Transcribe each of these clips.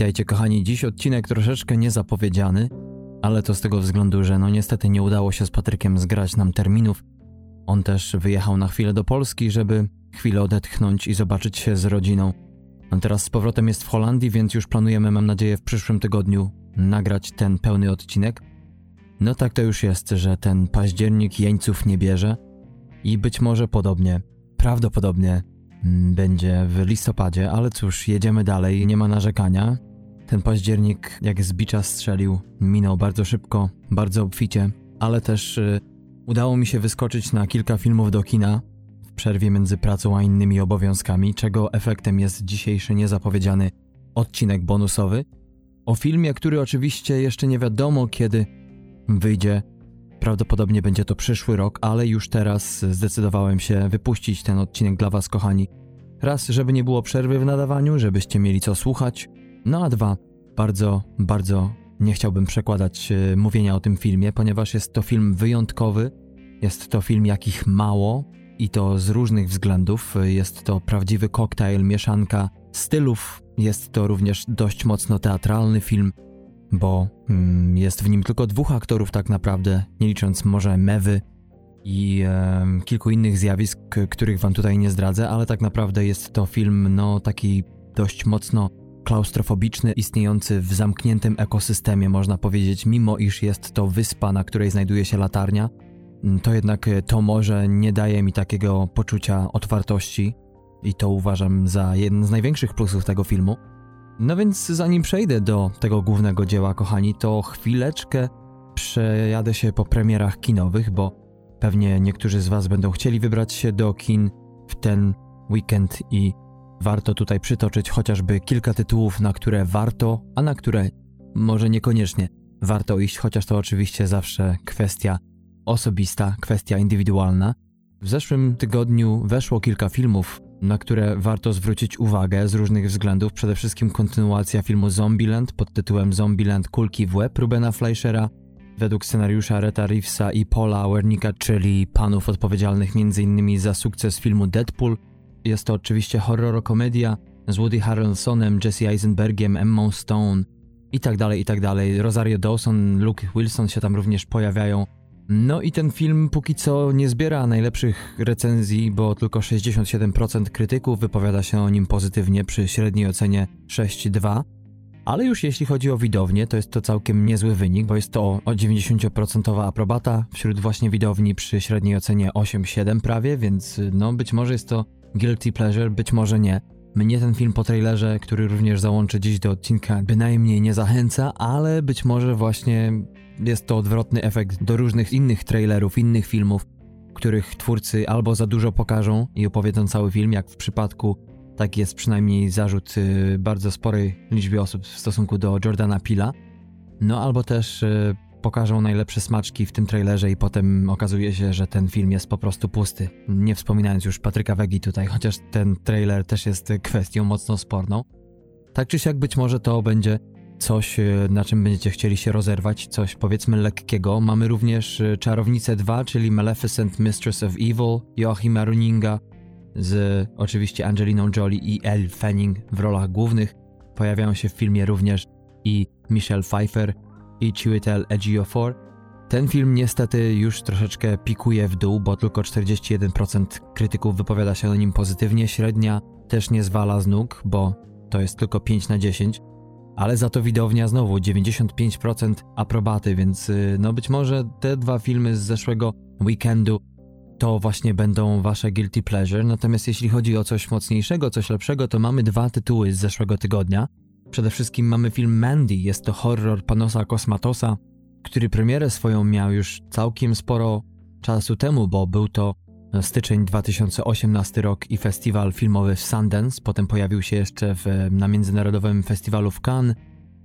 Witajcie kochani, dziś odcinek troszeczkę niezapowiedziany, ale to z tego względu, że no niestety nie udało się z Patrykiem zgrać nam terminów. On też wyjechał na chwilę do Polski, żeby chwilę odetchnąć i zobaczyć się z rodziną. On teraz z powrotem jest w Holandii, więc już planujemy, mam nadzieję, w przyszłym tygodniu nagrać ten pełny odcinek. No tak to już jest, że ten październik jeńców nie bierze i być może podobnie, prawdopodobnie mm, będzie w listopadzie, ale cóż, jedziemy dalej, nie ma narzekania. Ten październik, jak z bicza strzelił, minął bardzo szybko, bardzo obficie, ale też y, udało mi się wyskoczyć na kilka filmów do kina w przerwie między pracą a innymi obowiązkami, czego efektem jest dzisiejszy niezapowiedziany odcinek bonusowy o filmie, który oczywiście jeszcze nie wiadomo kiedy wyjdzie. Prawdopodobnie będzie to przyszły rok, ale już teraz zdecydowałem się wypuścić ten odcinek dla Was, kochani. Raz, żeby nie było przerwy w nadawaniu, żebyście mieli co słuchać. No a dwa, bardzo, bardzo nie chciałbym przekładać e, mówienia o tym filmie, ponieważ jest to film wyjątkowy. Jest to film jakich mało i to z różnych względów. Jest to prawdziwy koktajl, mieszanka stylów. Jest to również dość mocno teatralny film bo mm, jest w nim tylko dwóch aktorów tak naprawdę, nie licząc może Mewy i e, kilku innych zjawisk, których wam tutaj nie zdradzę, ale tak naprawdę jest to film no taki dość mocno klaustrofobiczny, istniejący w zamkniętym ekosystemie, można powiedzieć, mimo iż jest to wyspa, na której znajduje się latarnia, mm, to jednak to morze nie daje mi takiego poczucia otwartości i to uważam za jeden z największych plusów tego filmu. No więc zanim przejdę do tego głównego dzieła, kochani, to chwileczkę przejadę się po premierach kinowych, bo pewnie niektórzy z Was będą chcieli wybrać się do kin w ten weekend i warto tutaj przytoczyć chociażby kilka tytułów, na które warto, a na które może niekoniecznie warto iść, chociaż to oczywiście zawsze kwestia osobista, kwestia indywidualna. W zeszłym tygodniu weszło kilka filmów na które warto zwrócić uwagę z różnych względów. Przede wszystkim kontynuacja filmu Zombieland pod tytułem Zombieland Kulki w łeb Rubena Fleischera według scenariusza Reta Reevesa i Paula Wernicka, czyli panów odpowiedzialnych m.in. za sukces filmu Deadpool. Jest to oczywiście horror-komedia z Woody Harrelsonem, Jesse Eisenbergiem, Emma Stone i tak dalej, i tak dalej. Rosario Dawson, Luke Wilson się tam również pojawiają. No i ten film póki co nie zbiera najlepszych recenzji, bo tylko 67% krytyków wypowiada się o nim pozytywnie przy średniej ocenie 6,2. Ale już jeśli chodzi o widownię, to jest to całkiem niezły wynik, bo jest to o 90% aprobata wśród właśnie widowni przy średniej ocenie 8,7 prawie, więc no być może jest to guilty pleasure, być może nie. Mnie ten film po trailerze, który również załączę dziś do odcinka, bynajmniej nie zachęca, ale być może właśnie jest to odwrotny efekt do różnych innych trailerów, innych filmów, których twórcy albo za dużo pokażą i opowiedzą cały film, jak w przypadku, tak jest przynajmniej zarzut y, bardzo sporej liczbie osób w stosunku do Jordana Pila, no albo też y, pokażą najlepsze smaczki w tym trailerze i potem okazuje się, że ten film jest po prostu pusty. Nie wspominając już Patryka Wegi tutaj, chociaż ten trailer też jest kwestią mocno sporną. Tak czy siak być może to będzie coś, e, na czym będziecie chcieli się rozerwać, coś powiedzmy lekkiego. Mamy również e, Czarownicę 2, czyli Maleficent Mistress of Evil, Joachima Runinga z oczywiście Angeliną Jolie i Elle Fanning w rolach głównych. Pojawiają się w filmie również i Michelle Pfeiffer i Chiwetel Ejiofor. Ten film niestety już troszeczkę pikuje w dół, bo tylko 41% krytyków wypowiada się o nim pozytywnie, średnia też nie zwala z nóg, bo to jest tylko 5 na 10 ale za to widownia znowu 95% aprobaty, więc y, no być może te dwa filmy z zeszłego weekendu to właśnie będą wasze guilty pleasure. Natomiast jeśli chodzi o coś mocniejszego, coś lepszego, to mamy dwa tytuły z zeszłego tygodnia. Przede wszystkim mamy film Mandy, jest to horror Panosa Kosmatosa, który premierę swoją miał już całkiem sporo czasu temu, bo był to styczeń 2018 rok i festiwal filmowy w Sundance, potem pojawił się jeszcze w, na Międzynarodowym Festiwalu w Cannes,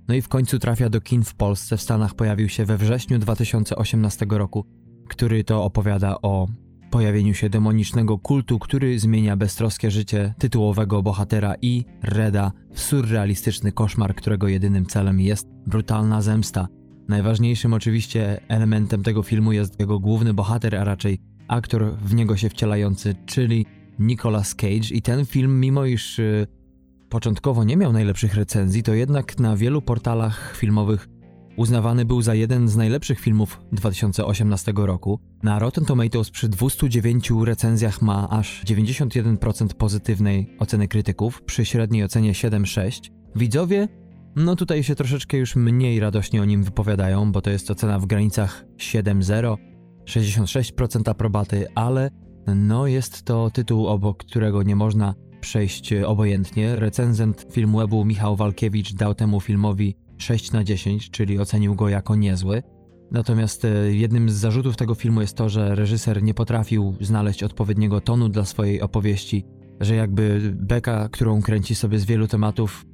no i w końcu trafia do kin w Polsce. W Stanach pojawił się we wrześniu 2018 roku, który to opowiada o pojawieniu się demonicznego kultu, który zmienia beztroskie życie tytułowego bohatera i Reda w surrealistyczny koszmar, którego jedynym celem jest brutalna zemsta. Najważniejszym oczywiście elementem tego filmu jest jego główny bohater, a raczej aktor w niego się wcielający, czyli Nicolas Cage i ten film, mimo iż y, początkowo nie miał najlepszych recenzji, to jednak na wielu portalach filmowych uznawany był za jeden z najlepszych filmów 2018 roku. Na Rotten Tomatoes przy 209 recenzjach ma aż 91% pozytywnej oceny krytyków, przy średniej ocenie 7,6. Widzowie, no tutaj się troszeczkę już mniej radośnie o nim wypowiadają, bo to jest ocena w granicach 7,0, 66% aprobaty, ale no jest to tytuł, obok którego nie można przejść obojętnie. Recenzent filmu webu Michał Walkiewicz dał temu filmowi 6 na 10, czyli ocenił go jako niezły. Natomiast e, jednym z zarzutów tego filmu jest to, że reżyser nie potrafił znaleźć odpowiedniego tonu dla swojej opowieści, że jakby beka, którą kręci sobie z wielu tematów,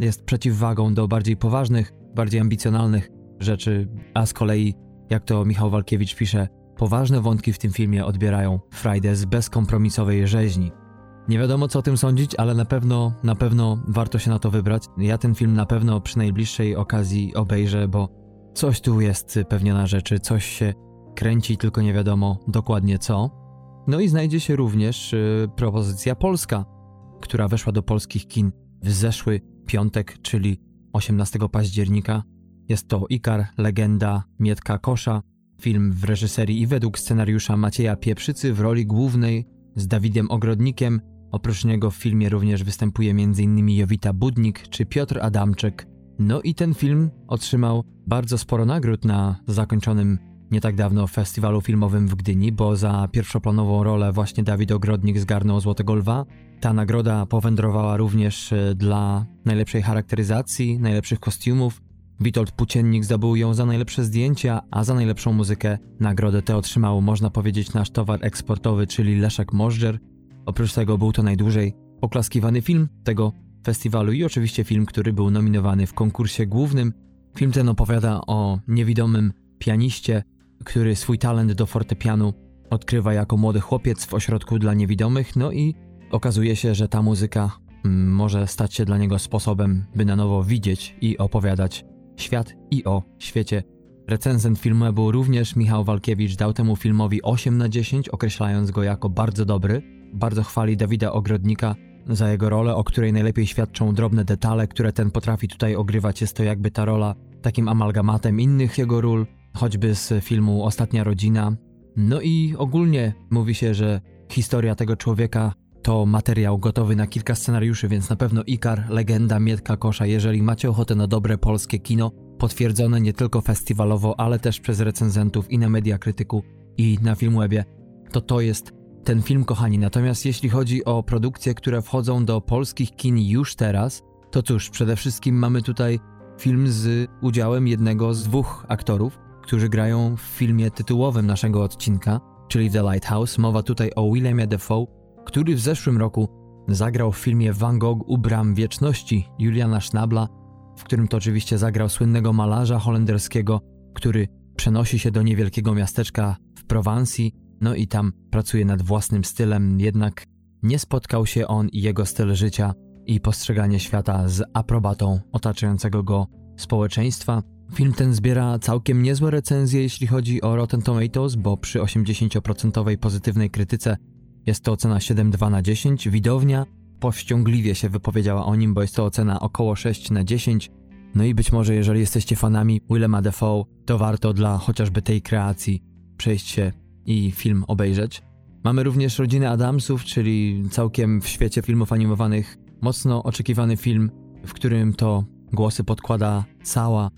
jest przeciwwagą do bardziej poważnych, bardziej ambicjonalnych rzeczy, a z kolei, jak to Michał Walkiewicz pisze, poważne wątki w tym filmie odbierają Friday z bezkompromisowej rzeźni. Nie wiadomo co o tym sądzić, ale na pewno, na pewno warto się na to wybrać. Ja ten film na pewno przy najbliższej okazji obejrzę, bo coś tu jest pewnie na rzeczy, coś się kręci, tylko nie wiadomo dokładnie co. No i znajdzie się również yy, propozycja polska, która weszła do polskich kin w zeszły piątek, czyli 18 października. Jest to Ikar, legenda Mietka Kosza, film w reżyserii i według scenariusza Macieja Pieprzycy w roli głównej z Dawidem Ogrodnikiem, Oprócz niego w filmie również występuje m.in. Jowita Budnik czy Piotr Adamczyk. No i ten film otrzymał bardzo sporo nagród na zakończonym nie tak dawno festiwalu filmowym w Gdyni, bo za pierwszoplanową rolę właśnie Dawid Ogrodnik zgarnął Złotego Lwa. Ta nagroda powędrowała również e, dla najlepszej charakteryzacji, najlepszych kostiumów. Witold Płóciennik zdobył ją za najlepsze zdjęcia, a za najlepszą muzykę nagrodę tę otrzymał, można powiedzieć, nasz towar eksportowy, czyli Leszek Możdżer. Oprócz tego był to najdłużej oklaskiwany film tego festiwalu i oczywiście film, który był nominowany w konkursie głównym. Film ten opowiada o niewidomym pianiście, który swój talent do fortepianu odkrywa jako młody chłopiec w ośrodku dla niewidomych, no i okazuje się, że ta muzyka mm, może stać się dla niego sposobem, by na nowo widzieć i opowiadać świat i o świecie. Recenzent filmu był również Michał Walkiewicz dał temu filmowi 8 na 10, określając go jako bardzo dobry bardzo chwali Dawida Ogrodnika za jego rolę, o której najlepiej świadczą drobne detale, które ten potrafi tutaj ogrywać. Jest to jakby ta rola takim amalgamatem innych jego ról, choćby z filmu Ostatnia Rodzina. No i ogólnie mówi się, że historia tego człowieka to materiał gotowy na kilka scenariuszy, więc na pewno Ikar, legenda Mietka Kosza. Jeżeli macie ochotę na dobre polskie kino, potwierdzone nie tylko festiwalowo, ale też przez recenzentów i na media krytyku i na Filmwebie, to to jest ten film, kochani. Natomiast jeśli chodzi o produkcje, które wchodzą do polskich kin już teraz, to cóż, przede wszystkim mamy tutaj film z udziałem jednego z dwóch aktorów, którzy grają w filmie tytułowym naszego odcinka, czyli The Lighthouse. Mowa tutaj o Williamie Defoe, który w zeszłym roku zagrał w filmie Van Gogh u bram wieczności Juliana Schnabla, w którym to oczywiście zagrał słynnego malarza holenderskiego, który przenosi się do niewielkiego miasteczka w Prowansji no i tam pracuje nad własnym stylem, jednak nie spotkał się on i jego styl życia i postrzeganie świata z aprobatą otaczającego go społeczeństwa. Film ten zbiera całkiem niezłe recenzje, jeśli chodzi o Rotten Tomatoes, bo przy 80% pozytywnej krytyce jest to ocena 7,2 na 10. Widownia powściągliwie się wypowiedziała o nim, bo jest to ocena około 6 na 10. No i być może, jeżeli jesteście fanami Willema Dafoe, to warto dla chociażby tej kreacji przejść się i film obejrzeć. Mamy również Rodzinę Adamsów, czyli całkiem w świecie filmów animowanych mocno oczekiwany film, w którym to głosy podkłada cała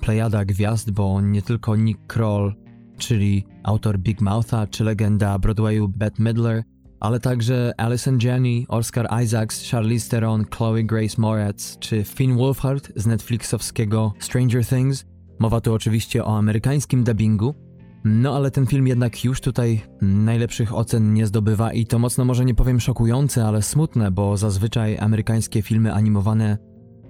plejada gwiazd, bo nie tylko Nick Kroll, czyli autor Big Moutha, czy legenda Broadwayu Bette Midler, ale także Alison Janney, Oscar Isaacs, Charlize Theron, Chloe Grace Moretz, czy Finn Wolfhard z Netflixowskiego Stranger Things. Mowa tu oczywiście o amerykańskim dubbingu, no ale ten film jednak już tutaj najlepszych ocen nie zdobywa i to mocno może nie powiem szokujące, ale smutne, bo zazwyczaj amerykańskie filmy animowane,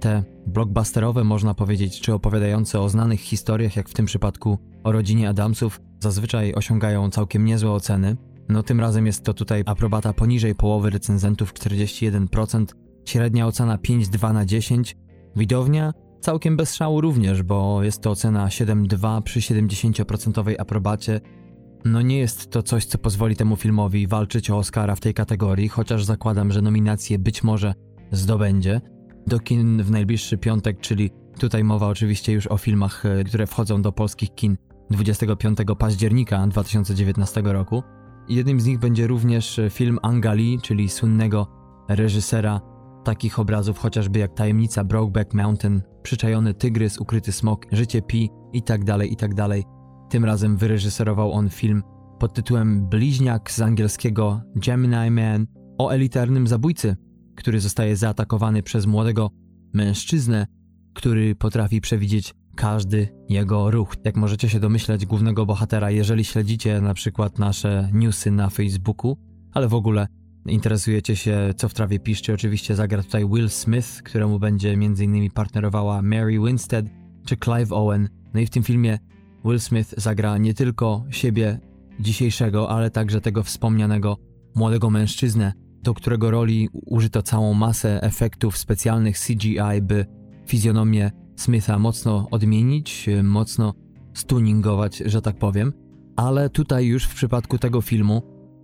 te blockbusterowe można powiedzieć, czy opowiadające o znanych historiach, jak w tym przypadku o rodzinie Adamsów, zazwyczaj osiągają całkiem niezłe oceny. No tym razem jest to tutaj aprobata poniżej połowy recenzentów 41%, średnia ocena 5,2 na 10. Widownia Całkiem bez szału również, bo jest to ocena 7,2 przy 70% aprobacie. No nie jest to coś, co pozwoli temu filmowi walczyć o Oscara w tej kategorii, chociaż zakładam, że nominacje być może zdobędzie. Do kin w najbliższy piątek, czyli tutaj mowa oczywiście już o filmach, e, które wchodzą do polskich kin 25 października 2019 roku. Jednym z nich będzie również film Angali, czyli słynnego reżysera takich obrazów chociażby jak Tajemnica Brokeback Mountain, Przyczajony Tygrys, Ukryty Smok, Życie Pi i tak dalej, i tak. Tym razem wyreżyserował on film pod tytułem Bliźniak z angielskiego Gemini Man o elitarnym zabójcy, który zostaje zaatakowany przez młodego mężczyznę, który potrafi przewidzieć każdy jego ruch. Jak możecie się domyśleć, głównego bohatera, jeżeli śledzicie na przykład nasze newsy na Facebooku, ale w ogóle interesujecie się, co w trawie piszcie, oczywiście zagra tutaj Will Smith, któremu będzie m.in. partnerowała Mary Winstead czy Clive Owen. No i w tym filmie Will Smith zagra nie tylko siebie dzisiejszego, ale także tego wspomnianego młodego mężczyznę, do którego roli użyto całą masę efektów specjalnych CGI, by fizjonomię Smitha mocno odmienić, mocno stuningować, że tak powiem. Ale tutaj już w przypadku tego filmu,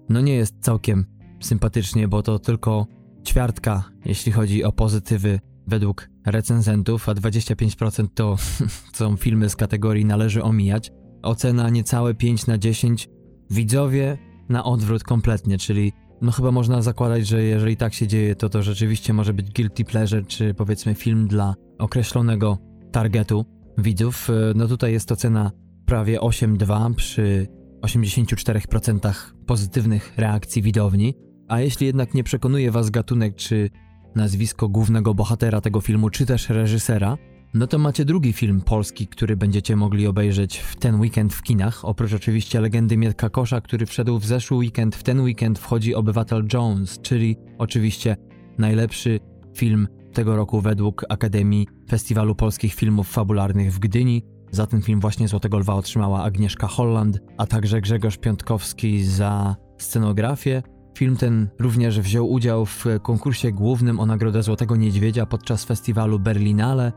no nie jest całkiem sympatycznie, bo to tylko ćwiartka, jeśli chodzi o pozytywy według recenzentów, a 25% to są filmy z kategorii należy omijać. Ocena niecałe 5 na 10. Widzowie na odwrót kompletnie, czyli no chyba można zakładać, że jeżeli tak się dzieje, to to rzeczywiście może być guilty pleasure, czy powiedzmy film dla określonego targetu widzów. No tutaj jest ocena prawie 8,2 przy 84% pozytywnych reakcji widowni. A jeśli jednak nie przekonuje Was gatunek czy nazwisko głównego bohatera tego filmu, czy też reżysera, no to macie drugi film polski, który będziecie mogli obejrzeć w ten weekend w kinach. Oprócz oczywiście legendy Mietka Kosza, który wszedł w zeszły weekend, w ten weekend wchodzi Obywatel Jones, czyli oczywiście najlepszy film tego roku według Akademii Festiwalu Polskich Filmów Fabularnych w Gdyni. Za ten film właśnie Złotego Lwa otrzymała Agnieszka Holland, a także Grzegorz Piątkowski za scenografię. Film ten również wziął udział w konkursie głównym o Nagrodę Złotego Niedźwiedzia podczas festiwalu Berlinale.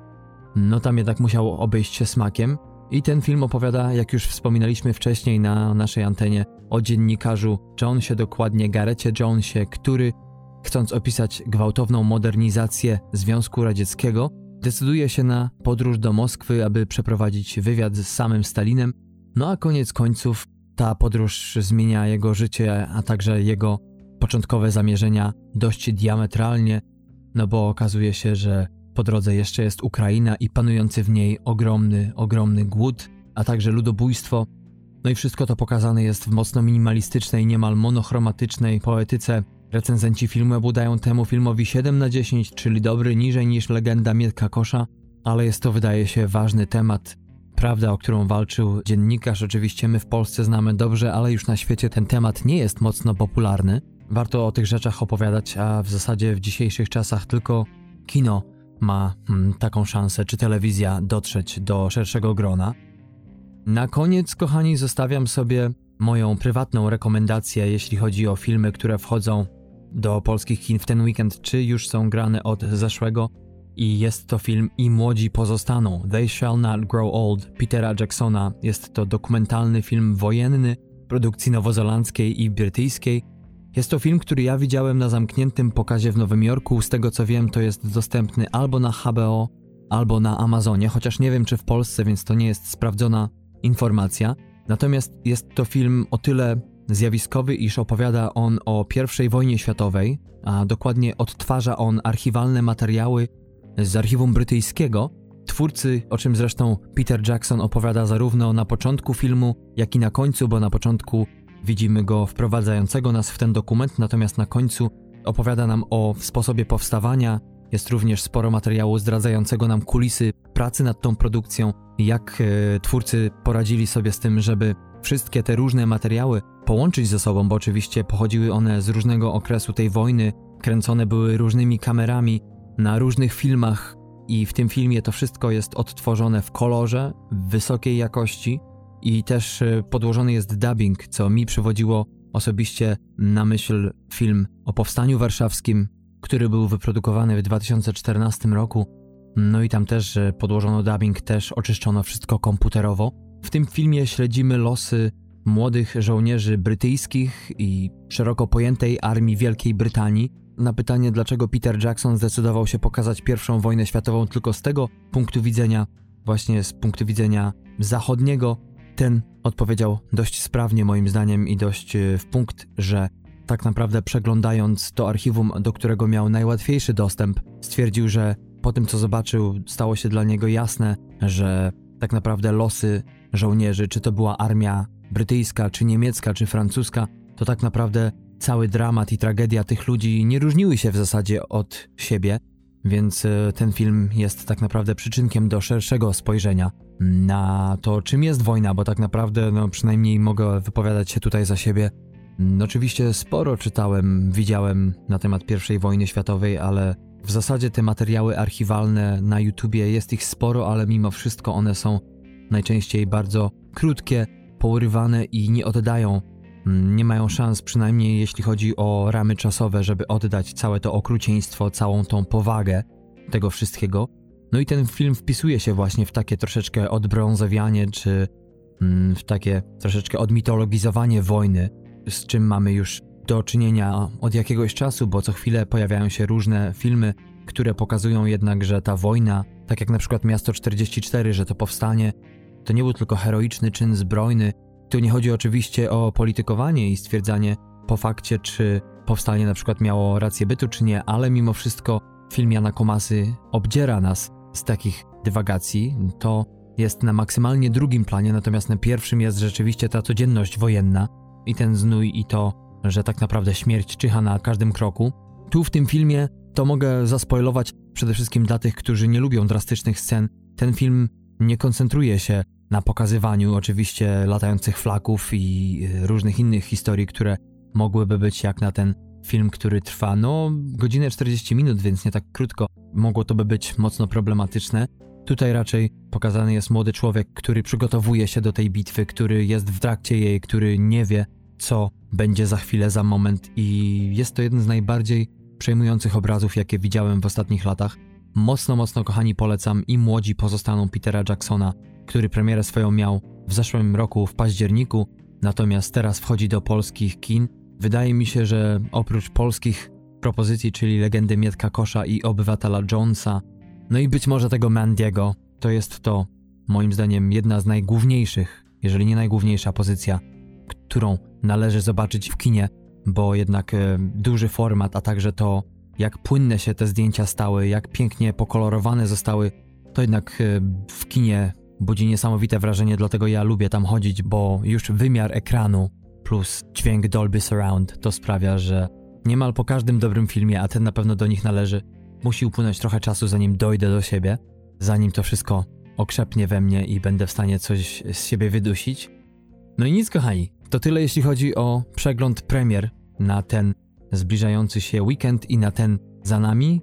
No tam jednak musiał obejść się smakiem. I ten film opowiada, jak już wspominaliśmy wcześniej na naszej antenie, o dziennikarzu Jonesie, dokładnie Garecie Jonesie, który, chcąc opisać gwałtowną modernizację Związku Radzieckiego, decyduje się na podróż do Moskwy, aby przeprowadzić wywiad z samym Stalinem. No a koniec końców ta podróż zmienia jego życie, a także jego początkowe zamierzenia dość diametralnie, no bo okazuje się, że po drodze jeszcze jest Ukraina i panujący w niej ogromny, ogromny głód, a także ludobójstwo. No i wszystko to pokazane jest w mocno minimalistycznej, niemal monochromatycznej poetyce. Recenzenci filmu obudają temu filmowi 7 na 10, czyli dobry niżej niż legenda Mietka Kosza, ale jest to wydaje się ważny temat, Prawda, o którą walczył dziennikarz, oczywiście my w Polsce znamy dobrze, ale już na świecie ten temat nie jest mocno popularny. Warto o tych rzeczach opowiadać, a w zasadzie w dzisiejszych czasach tylko kino ma hmm, taką szansę, czy telewizja dotrzeć do szerszego grona. Na koniec, kochani, zostawiam sobie moją prywatną rekomendację, jeśli chodzi o filmy, które wchodzą do polskich kin w ten weekend, czy już są grane od zeszłego i jest to film I młodzi pozostaną. They Shall Not Grow Old Petera Jacksona. Jest to dokumentalny film wojenny produkcji nowozelandzkiej i brytyjskiej. Jest to film, który ja widziałem na zamkniętym pokazie w Nowym Jorku. Z tego co wiem, to jest dostępny albo na HBO, albo na Amazonie, chociaż nie wiem czy w Polsce, więc to nie jest sprawdzona informacja. Natomiast jest to film o tyle zjawiskowy, iż opowiada on o I wojnie światowej, a dokładnie odtwarza on archiwalne materiały z archiwum brytyjskiego. Twórcy, o czym zresztą Peter Jackson opowiada zarówno na początku filmu, jak i na końcu, bo na początku widzimy go wprowadzającego nas w ten dokument, natomiast na końcu opowiada nam o sposobie powstawania. Jest również sporo materiału zdradzającego nam kulisy pracy nad tą produkcją, jak e, twórcy poradzili sobie z tym, żeby wszystkie te różne materiały połączyć ze sobą, bo oczywiście pochodziły one z różnego okresu tej wojny, kręcone były różnymi kamerami, na różnych filmach i w tym filmie to wszystko jest odtworzone w kolorze, w wysokiej jakości i też e, podłożony jest dubbing, co mi przywodziło osobiście na myśl film o Powstaniu Warszawskim, który był wyprodukowany w 2014 roku. No i tam też podłożono dubbing, też oczyszczono wszystko komputerowo. W tym filmie śledzimy losy młodych żołnierzy brytyjskich i szeroko pojętej armii Wielkiej Brytanii. Na pytanie, dlaczego Peter Jackson zdecydował się pokazać pierwszą wojnę światową tylko z tego punktu widzenia, właśnie z punktu widzenia zachodniego, ten odpowiedział dość sprawnie moim zdaniem i dość e, w punkt, że tak naprawdę przeglądając to archiwum, do którego miał najłatwiejszy dostęp, stwierdził, że po tym co zobaczył, stało się dla niego jasne, że tak naprawdę losy żołnierzy, czy to była armia brytyjska, czy niemiecka, czy francuska, to tak naprawdę cały dramat i tragedia tych ludzi nie różniły się w zasadzie od siebie, więc e, ten film jest tak naprawdę przyczynkiem do szerszego spojrzenia na to, czym jest wojna, bo tak naprawdę, no przynajmniej mogę wypowiadać się tutaj za siebie. No, oczywiście sporo czytałem, widziałem na temat I wojny światowej, ale w zasadzie te materiały archiwalne na YouTubie jest ich sporo, ale mimo wszystko one są najczęściej bardzo krótkie, pourywane i nie oddają, mm, nie mają szans, przynajmniej jeśli chodzi o ramy czasowe, żeby oddać całe to okrucieństwo, całą tą powagę tego wszystkiego. No i ten film wpisuje się właśnie w takie troszeczkę odbrązowianie, czy mm, w takie troszeczkę odmitologizowanie wojny, z czym mamy już do czynienia od jakiegoś czasu, bo co chwilę pojawiają się różne filmy, które pokazują jednak, że ta wojna, tak jak na przykład Miasto 44, że to powstanie, to nie był tylko heroiczny czyn zbrojny. Tu nie chodzi oczywiście o politykowanie i stwierdzanie po fakcie, czy powstanie na przykład miało rację bytu, czy nie, ale mimo wszystko film Jana Komasy obdziera nas z takich dywagacji. To jest na maksymalnie drugim planie, natomiast na pierwszym jest rzeczywiście ta codzienność wojenna i ten znój i to, że tak naprawdę śmierć czyha na każdym kroku. Tu w tym filmie to mogę zaspoilować przede wszystkim dla tych, którzy nie lubią drastycznych scen. Ten film nie koncentruje się na pokazywaniu oczywiście latających flaków i y, różnych innych historii, które mogłyby być jak na ten film, który trwa no godzinę 40 minut, więc nie tak krótko. Mogło to by być mocno problematyczne. Tutaj raczej pokazany jest młody człowiek, który przygotowuje się do tej bitwy, który jest w trakcie jej, który nie wie, co będzie za chwilę, za moment, i jest to jeden z najbardziej przejmujących obrazów, jakie widziałem w ostatnich latach. Mocno, mocno kochani polecam i młodzi pozostaną Petera Jacksona, który premierę swoją miał w zeszłym roku w październiku, natomiast teraz wchodzi do polskich kin. Wydaje mi się, że oprócz polskich propozycji, czyli legendy Mietka Kosza i Obywatela Jonesa, no i być może tego Mandiego, to jest to, moim zdaniem, jedna z najgłówniejszych, jeżeli nie najgłówniejsza pozycja, którą należy zobaczyć w kinie, bo jednak e, duży format, a także to, jak płynne się te zdjęcia stały, jak pięknie pokolorowane zostały, to jednak e, w kinie budzi niesamowite wrażenie, dlatego ja lubię tam chodzić, bo już wymiar ekranu plus dźwięk Dolby Surround to sprawia, że niemal po każdym dobrym filmie, a ten na pewno do nich należy, musi upłynąć trochę czasu, zanim dojdę do siebie, zanim to wszystko okrzepnie we mnie i będę w stanie coś z siebie wydusić. No i nic, kochani, to tyle jeśli chodzi o przegląd premier na ten zbliżający się weekend i na ten za nami.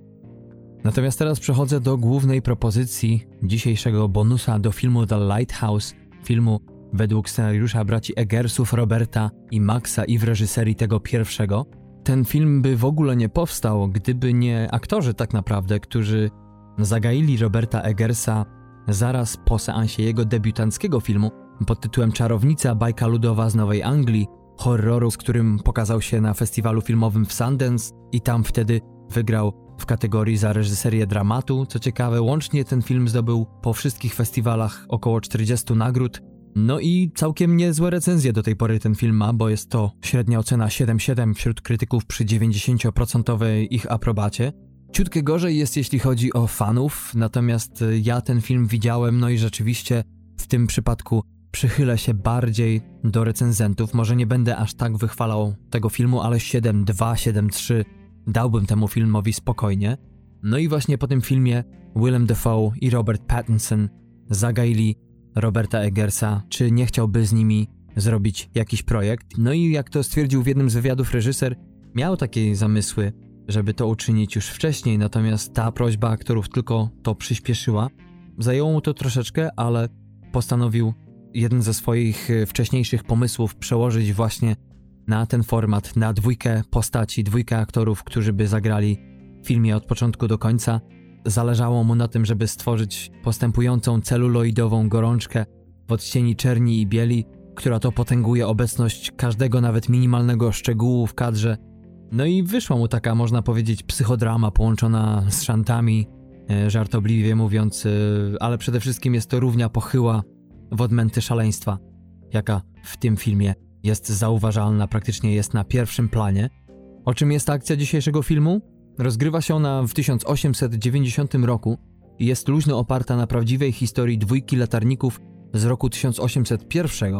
Natomiast teraz przechodzę do głównej propozycji dzisiejszego bonusa do filmu The Lighthouse, filmu według scenariusza braci Eggersów, Roberta i Maxa i w reżyserii tego pierwszego. Ten film by w ogóle nie powstał, gdyby nie aktorzy tak naprawdę, którzy zagaili Roberta Eggersa zaraz po seansie jego debiutanckiego filmu pod tytułem Czarownica, bajka ludowa z Nowej Anglii, horroru, z którym pokazał się na festiwalu filmowym w Sundance i tam wtedy wygrał w kategorii za reżyserię dramatu. Co ciekawe, łącznie ten film zdobył po wszystkich festiwalach około 40 nagród. No i całkiem niezłe recenzje do tej pory ten film ma, bo jest to średnia ocena 7,7 wśród krytyków przy 90% ich aprobacie. Ciutkę gorzej jest jeśli chodzi o fanów, natomiast ja ten film widziałem, no i rzeczywiście w tym przypadku przychylę się bardziej do recenzentów. Może nie będę aż tak wychwalał tego filmu, ale 7.2, 7.3 dałbym temu filmowi spokojnie. No i właśnie po tym filmie Willem Dafoe i Robert Pattinson zagaili Roberta Eggersa, czy nie chciałby z nimi zrobić jakiś projekt. No i jak to stwierdził w jednym z wywiadów reżyser, miał takie zamysły, żeby to uczynić już wcześniej, natomiast ta prośba aktorów tylko to przyspieszyła. Zajęło mu to troszeczkę, ale postanowił jeden ze swoich e, wcześniejszych pomysłów przełożyć właśnie na ten format, na dwójkę postaci, dwójkę aktorów, którzy by zagrali w filmie od początku do końca. Zależało mu na tym, żeby stworzyć postępującą celuloidową gorączkę w odcieni czerni i bieli, która to potęguje obecność każdego nawet minimalnego szczegółu w kadrze. No i wyszła mu taka, można powiedzieć, psychodrama połączona z szantami, e, żartobliwie mówiąc, e, ale przede wszystkim jest to równia pochyła w odmęty szaleństwa, jaka w tym filmie jest zauważalna, praktycznie jest na pierwszym planie. O czym jest akcja dzisiejszego filmu? Rozgrywa się ona w 1890 roku i jest luźno oparta na prawdziwej historii dwójki latarników z roku 1801.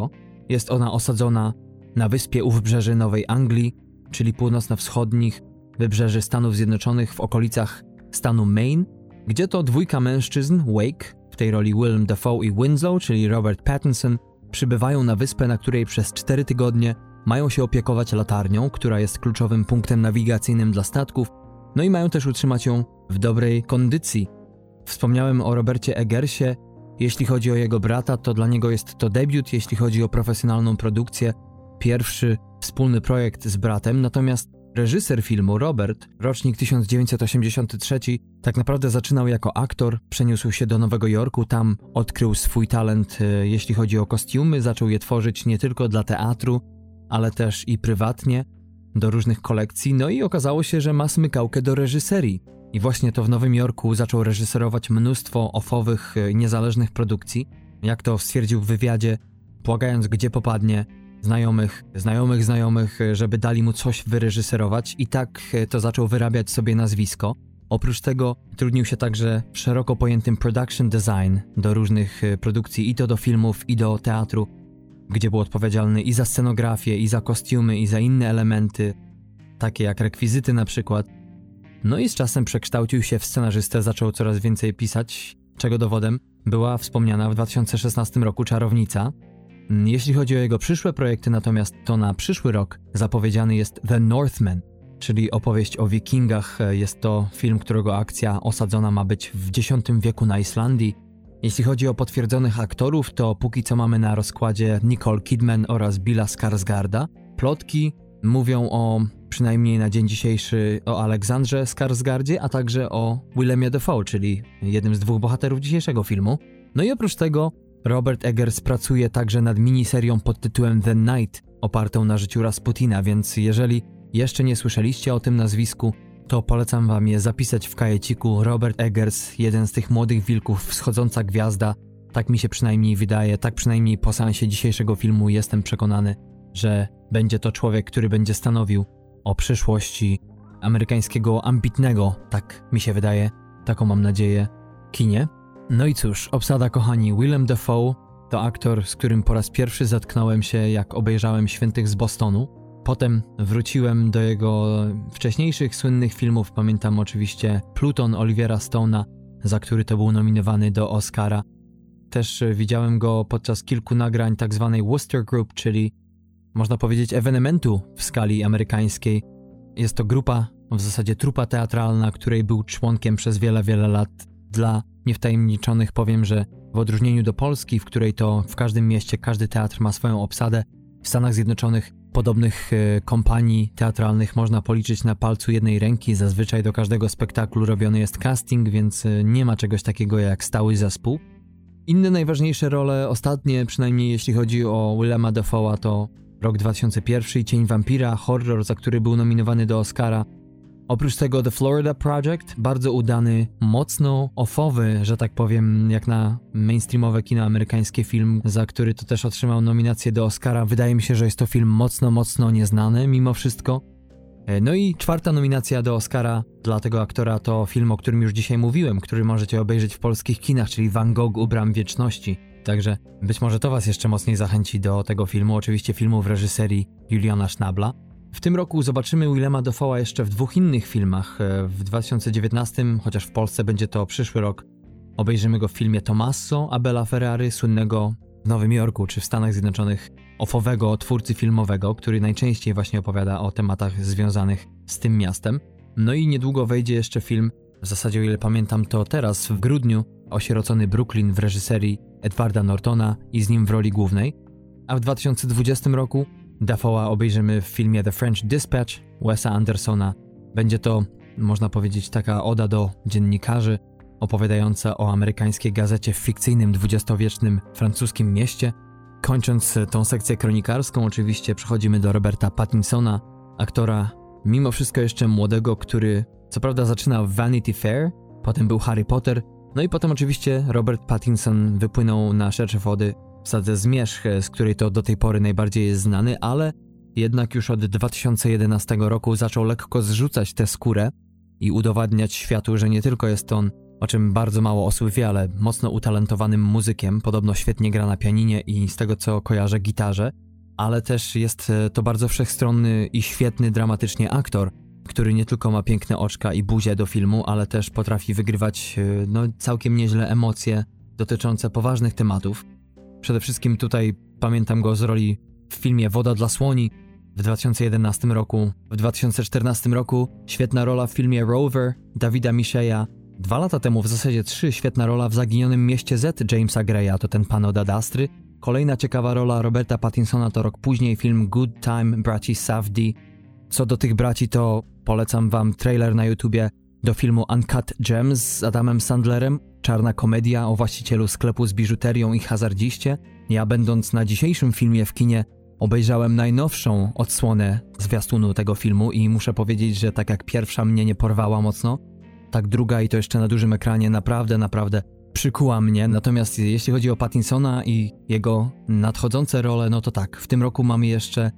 Jest ona osadzona na wyspie u wybrzeży Nowej Anglii, czyli północno-wschodnich wybrzeży Stanów Zjednoczonych w okolicach stanu Maine, gdzie to dwójka mężczyzn, Wake, w tej roli Willem Dafoe i Winslow, czyli Robert Pattinson, przybywają na wyspę, na której przez cztery tygodnie mają się opiekować latarnią, która jest kluczowym punktem nawigacyjnym dla statków, no i mają też utrzymać ją w dobrej kondycji. Wspomniałem o Robercie Eggersie. Jeśli chodzi o jego brata, to dla niego jest to debiut, jeśli chodzi o profesjonalną produkcję, pierwszy wspólny projekt z bratem, natomiast reżyser filmu Robert, rocznik 1983, tak naprawdę zaczynał jako aktor, przeniósł się do Nowego Jorku, tam odkrył swój talent, e, jeśli chodzi o kostiumy, zaczął je tworzyć nie tylko dla teatru, ale też i prywatnie, do różnych kolekcji, no i okazało się, że ma smykałkę do reżyserii. I właśnie to w Nowym Jorku zaczął reżyserować mnóstwo ofowych, e, niezależnych produkcji. Jak to stwierdził w wywiadzie, błagając gdzie popadnie, znajomych, znajomych znajomych, e, żeby dali mu coś wyreżyserować i tak e, to zaczął wyrabiać sobie nazwisko. Oprócz tego trudnił się także w szeroko pojętym production design do różnych produkcji i to do filmów i do teatru gdzie był odpowiedzialny i za scenografię, i za kostiumy, i za inne elementy, takie jak rekwizyty na przykład. No i z czasem przekształcił się w scenarzystę, zaczął coraz więcej pisać, czego dowodem była wspomniana w 2016 roku Czarownica. Jeśli chodzi o jego przyszłe projekty, natomiast to na przyszły rok zapowiedziany jest The Northman, czyli opowieść o wikingach. Jest to film, którego akcja osadzona ma być w X wieku na Islandii jeśli chodzi o potwierdzonych aktorów, to póki co mamy na rozkładzie Nicole Kidman oraz Billa Skarsgarda. Plotki mówią o, przynajmniej na dzień dzisiejszy, o Aleksandrze Skarsgardzie, a także o Willemie Dafoe, czyli jednym z dwóch bohaterów dzisiejszego filmu. No i oprócz tego Robert Eggers pracuje także nad miniserią pod tytułem The Night, opartą na życiu Rasputina, więc jeżeli jeszcze nie słyszeliście o tym nazwisku, to polecam wam je zapisać w kajeciku. Robert Eggers, jeden z tych młodych wilków, wschodząca gwiazda. Tak mi się przynajmniej wydaje, tak przynajmniej po seansie dzisiejszego filmu jestem przekonany, że będzie to człowiek, który będzie stanowił o przyszłości amerykańskiego ambitnego, tak mi się wydaje, taką mam nadzieję, kinie. No i cóż, obsada kochani, Willem Dafoe to aktor, z którym po raz pierwszy zatknąłem się, jak obejrzałem Świętych z Bostonu. Potem wróciłem do jego wcześniejszych słynnych filmów. Pamiętam oczywiście Pluton Olivera Stone'a, za który to był nominowany do Oscara. Też widziałem go podczas kilku nagrań tzw. Tak Worcester Group, czyli można powiedzieć ewenementu w skali amerykańskiej. Jest to grupa, w zasadzie trupa teatralna, której był członkiem przez wiele, wiele lat. Dla niewtajemniczonych powiem, że w odróżnieniu do Polski, w której to w każdym mieście każdy teatr ma swoją obsadę, w Stanach Zjednoczonych Podobnych e, kompanii teatralnych można policzyć na palcu jednej ręki. Zazwyczaj do każdego spektaklu robiony jest casting, więc e, nie ma czegoś takiego jak stały zespół. Inne najważniejsze role, ostatnie przynajmniej jeśli chodzi o Willema Dafoe'a, to rok 2001, Cień Wampira, horror, za który był nominowany do Oscara, Oprócz tego The Florida Project, bardzo udany, mocno ofowy, że tak powiem, jak na mainstreamowe kino amerykańskie film, za który to też otrzymał nominację do Oscara. Wydaje mi się, że jest to film mocno, mocno nieznany mimo wszystko. E, no i czwarta nominacja do Oscara dla tego aktora to film, o którym już dzisiaj mówiłem, który możecie obejrzeć w polskich kinach, czyli Van Gogh u bram wieczności. Także być może to Was jeszcze mocniej zachęci do tego filmu, oczywiście filmu w reżyserii Juliana Schnabla. W tym roku zobaczymy Willema Dafoe'a jeszcze w dwóch innych filmach. E, w 2019, chociaż w Polsce będzie to przyszły rok, obejrzymy go w filmie Tommaso Abela Ferrari, słynnego w Nowym Jorku czy w Stanach Zjednoczonych ofowego twórcy filmowego, który najczęściej właśnie opowiada o tematach związanych z tym miastem. No i niedługo wejdzie jeszcze film, w zasadzie o ile pamiętam to teraz, w grudniu, Osierocony Brooklyn w reżyserii Edwarda Nortona i z nim w roli głównej. A w 2020 roku Dafoe'a obejrzymy w filmie The French Dispatch Wesa Andersona. Będzie to, można powiedzieć, taka oda do dziennikarzy, opowiadająca o amerykańskiej gazecie w fikcyjnym dwudziestowiecznym francuskim mieście. Kończąc tą sekcję kronikarską, oczywiście przechodzimy do Roberta Pattinsona, aktora mimo wszystko jeszcze młodego, który co prawda zaczyna w Vanity Fair, potem był Harry Potter, no i potem oczywiście Robert Pattinson wypłynął na szersze wody w sadze Zmierzch, z której to do tej pory najbardziej jest znany, ale jednak już od 2011 roku zaczął lekko zrzucać tę skórę i udowadniać światu, że nie tylko jest on, o czym bardzo mało osób wie, ale mocno utalentowanym muzykiem, podobno świetnie gra na pianinie i z tego co kojarzę gitarze, ale też jest e, to bardzo wszechstronny i świetny dramatycznie aktor, który nie tylko ma piękne oczka i buzię do filmu, ale też potrafi wygrywać e, no, całkiem nieźle emocje dotyczące poważnych tematów. Przede wszystkim tutaj pamiętam go z roli w filmie Woda dla słoni w 2011 roku. W 2014 roku świetna rola w filmie Rover Dawida Micheya. Dwa lata temu, w zasadzie trzy, świetna rola w Zaginionym Mieście Z Jamesa Greya, to ten pan od Adastry. Kolejna ciekawa rola Roberta Pattinsona to rok później film Good Time braci Safdie. Co do tych braci, to polecam wam trailer na YouTubie do filmu Uncut Gems z Adamem Sandlerem, czarna komedia o właścicielu sklepu z biżuterią i hazardziście. Ja będąc na dzisiejszym filmie w kinie obejrzałem najnowszą odsłonę zwiastunu tego filmu i muszę powiedzieć, że tak jak pierwsza mnie nie porwała mocno, tak druga i to jeszcze na dużym ekranie naprawdę, naprawdę przykuła mnie. Natomiast jeśli chodzi o Pattinsona i jego nadchodzące role, no to tak, w tym roku mamy jeszcze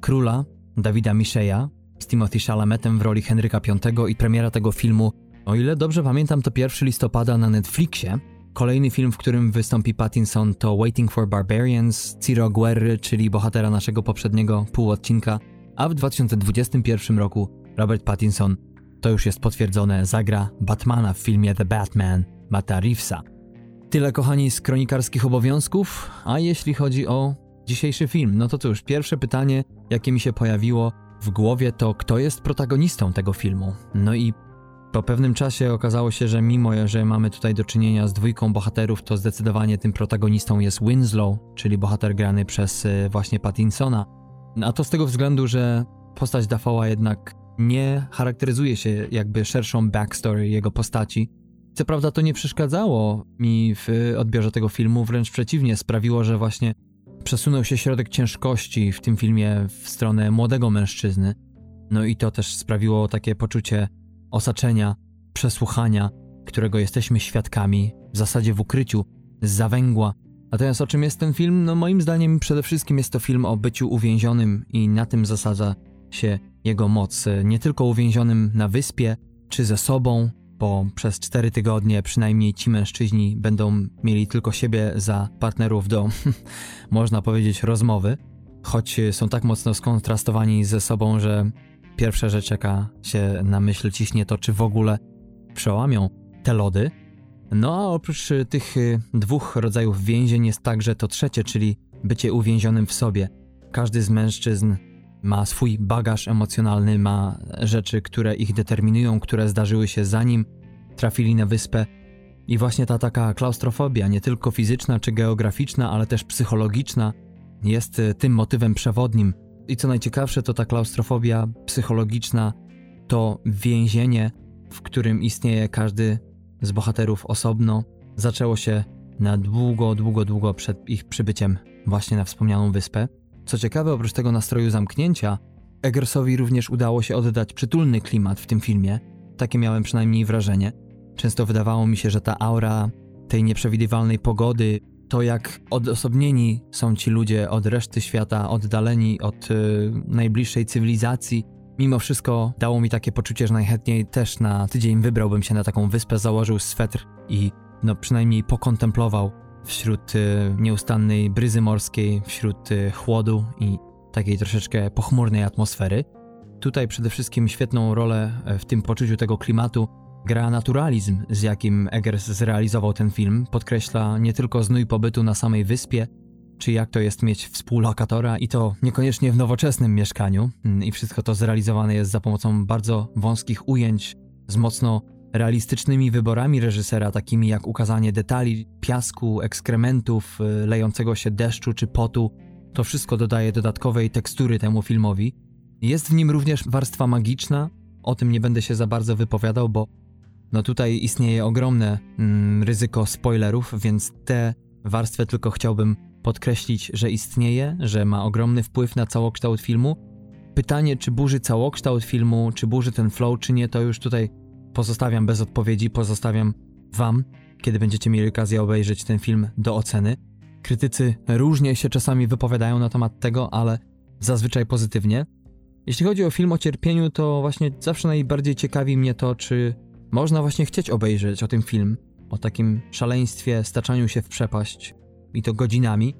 Króla Dawida Micheya z Timothy Chalametem w roli Henryka V i premiera tego filmu, o ile dobrze pamiętam, to 1 listopada na Netflixie. Kolejny film, w którym wystąpi Pattinson to Waiting for Barbarians Ciro Guerry, czyli bohatera naszego poprzedniego półodcinka, a w 2021 roku Robert Pattinson, to już jest potwierdzone, zagra Batmana w filmie The Batman Mata Reevesa. Tyle kochani z kronikarskich obowiązków, a jeśli chodzi o dzisiejszy film, no to cóż, pierwsze pytanie, jakie mi się pojawiło w głowie to kto jest protagonistą tego filmu. No i po pewnym czasie okazało się, że mimo, że mamy tutaj do czynienia z dwójką bohaterów, to zdecydowanie tym protagonistą jest Winslow, czyli bohater grany przez y, właśnie Pattinsona. A to z tego względu, że postać Dafoe'a jednak nie charakteryzuje się jakby szerszą backstory jego postaci. Co prawda to nie przeszkadzało mi w odbiorze tego filmu, wręcz przeciwnie, sprawiło, że właśnie przesunął się środek ciężkości w tym filmie w stronę młodego mężczyzny. No i to też sprawiło takie poczucie osaczenia, przesłuchania, którego jesteśmy świadkami, w zasadzie w ukryciu, z zawęgła. Natomiast o czym jest ten film? No moim zdaniem przede wszystkim jest to film o byciu uwięzionym i na tym zasadza się jego moc. Nie tylko uwięzionym na wyspie, czy ze sobą, bo przez cztery tygodnie przynajmniej ci mężczyźni będą mieli tylko siebie za partnerów do, można powiedzieć, rozmowy, choć są tak mocno skontrastowani ze sobą, że pierwsza rzecz, jaka się na myśl ciśnie, to czy w ogóle przełamią te lody. No a oprócz tych dwóch rodzajów więzień jest także to trzecie, czyli bycie uwięzionym w sobie. Każdy z mężczyzn ma swój bagaż emocjonalny, ma rzeczy, które ich determinują, które zdarzyły się zanim trafili na wyspę. I właśnie ta taka klaustrofobia, nie tylko fizyczna czy geograficzna, ale też psychologiczna, jest e, tym motywem przewodnim. I co najciekawsze, to ta klaustrofobia psychologiczna to więzienie, w którym istnieje każdy z bohaterów osobno, zaczęło się na długo, długo, długo przed ich przybyciem właśnie na wspomnianą wyspę. Co ciekawe, oprócz tego nastroju zamknięcia, Eggersowi również udało się oddać przytulny klimat w tym filmie. Takie miałem przynajmniej wrażenie. Często wydawało mi się, że ta aura tej nieprzewidywalnej pogody, to jak odosobnieni są ci ludzie od reszty świata, oddaleni od y, najbliższej cywilizacji, mimo wszystko dało mi takie poczucie, że najchętniej też na tydzień wybrałbym się na taką wyspę, założył swetr i no przynajmniej pokontemplował wśród y, nieustannej bryzy morskiej, wśród y, chłodu i takiej troszeczkę pochmurnej atmosfery. Tutaj przede wszystkim świetną rolę w tym poczuciu tego klimatu gra naturalizm, z jakim Eggers zrealizował ten film, podkreśla nie tylko znój pobytu na samej wyspie, czy jak to jest mieć współlokatora i to niekoniecznie w nowoczesnym mieszkaniu. Mm, I wszystko to zrealizowane jest za pomocą bardzo wąskich ujęć z mocno realistycznymi wyborami reżysera, takimi jak ukazanie detali piasku, ekskrementów, y, lejącego się deszczu czy potu. To wszystko dodaje dodatkowej tekstury temu filmowi. Jest w nim również warstwa magiczna. O tym nie będę się za bardzo wypowiadał, bo no tutaj istnieje ogromne mm, ryzyko spoilerów, więc tę warstwę tylko chciałbym podkreślić, że istnieje, że ma ogromny wpływ na całokształt filmu. Pytanie, czy burzy całokształt filmu, czy burzy ten flow, czy nie, to już tutaj pozostawiam bez odpowiedzi, pozostawiam Wam, kiedy będziecie mieli okazję obejrzeć ten film do oceny. Krytycy różnie się czasami wypowiadają na temat tego, ale zazwyczaj pozytywnie. Jeśli chodzi o film o cierpieniu, to właśnie zawsze najbardziej ciekawi mnie to, czy można właśnie chcieć obejrzeć o tym film, o takim szaleństwie, staczaniu się w przepaść i to godzinami.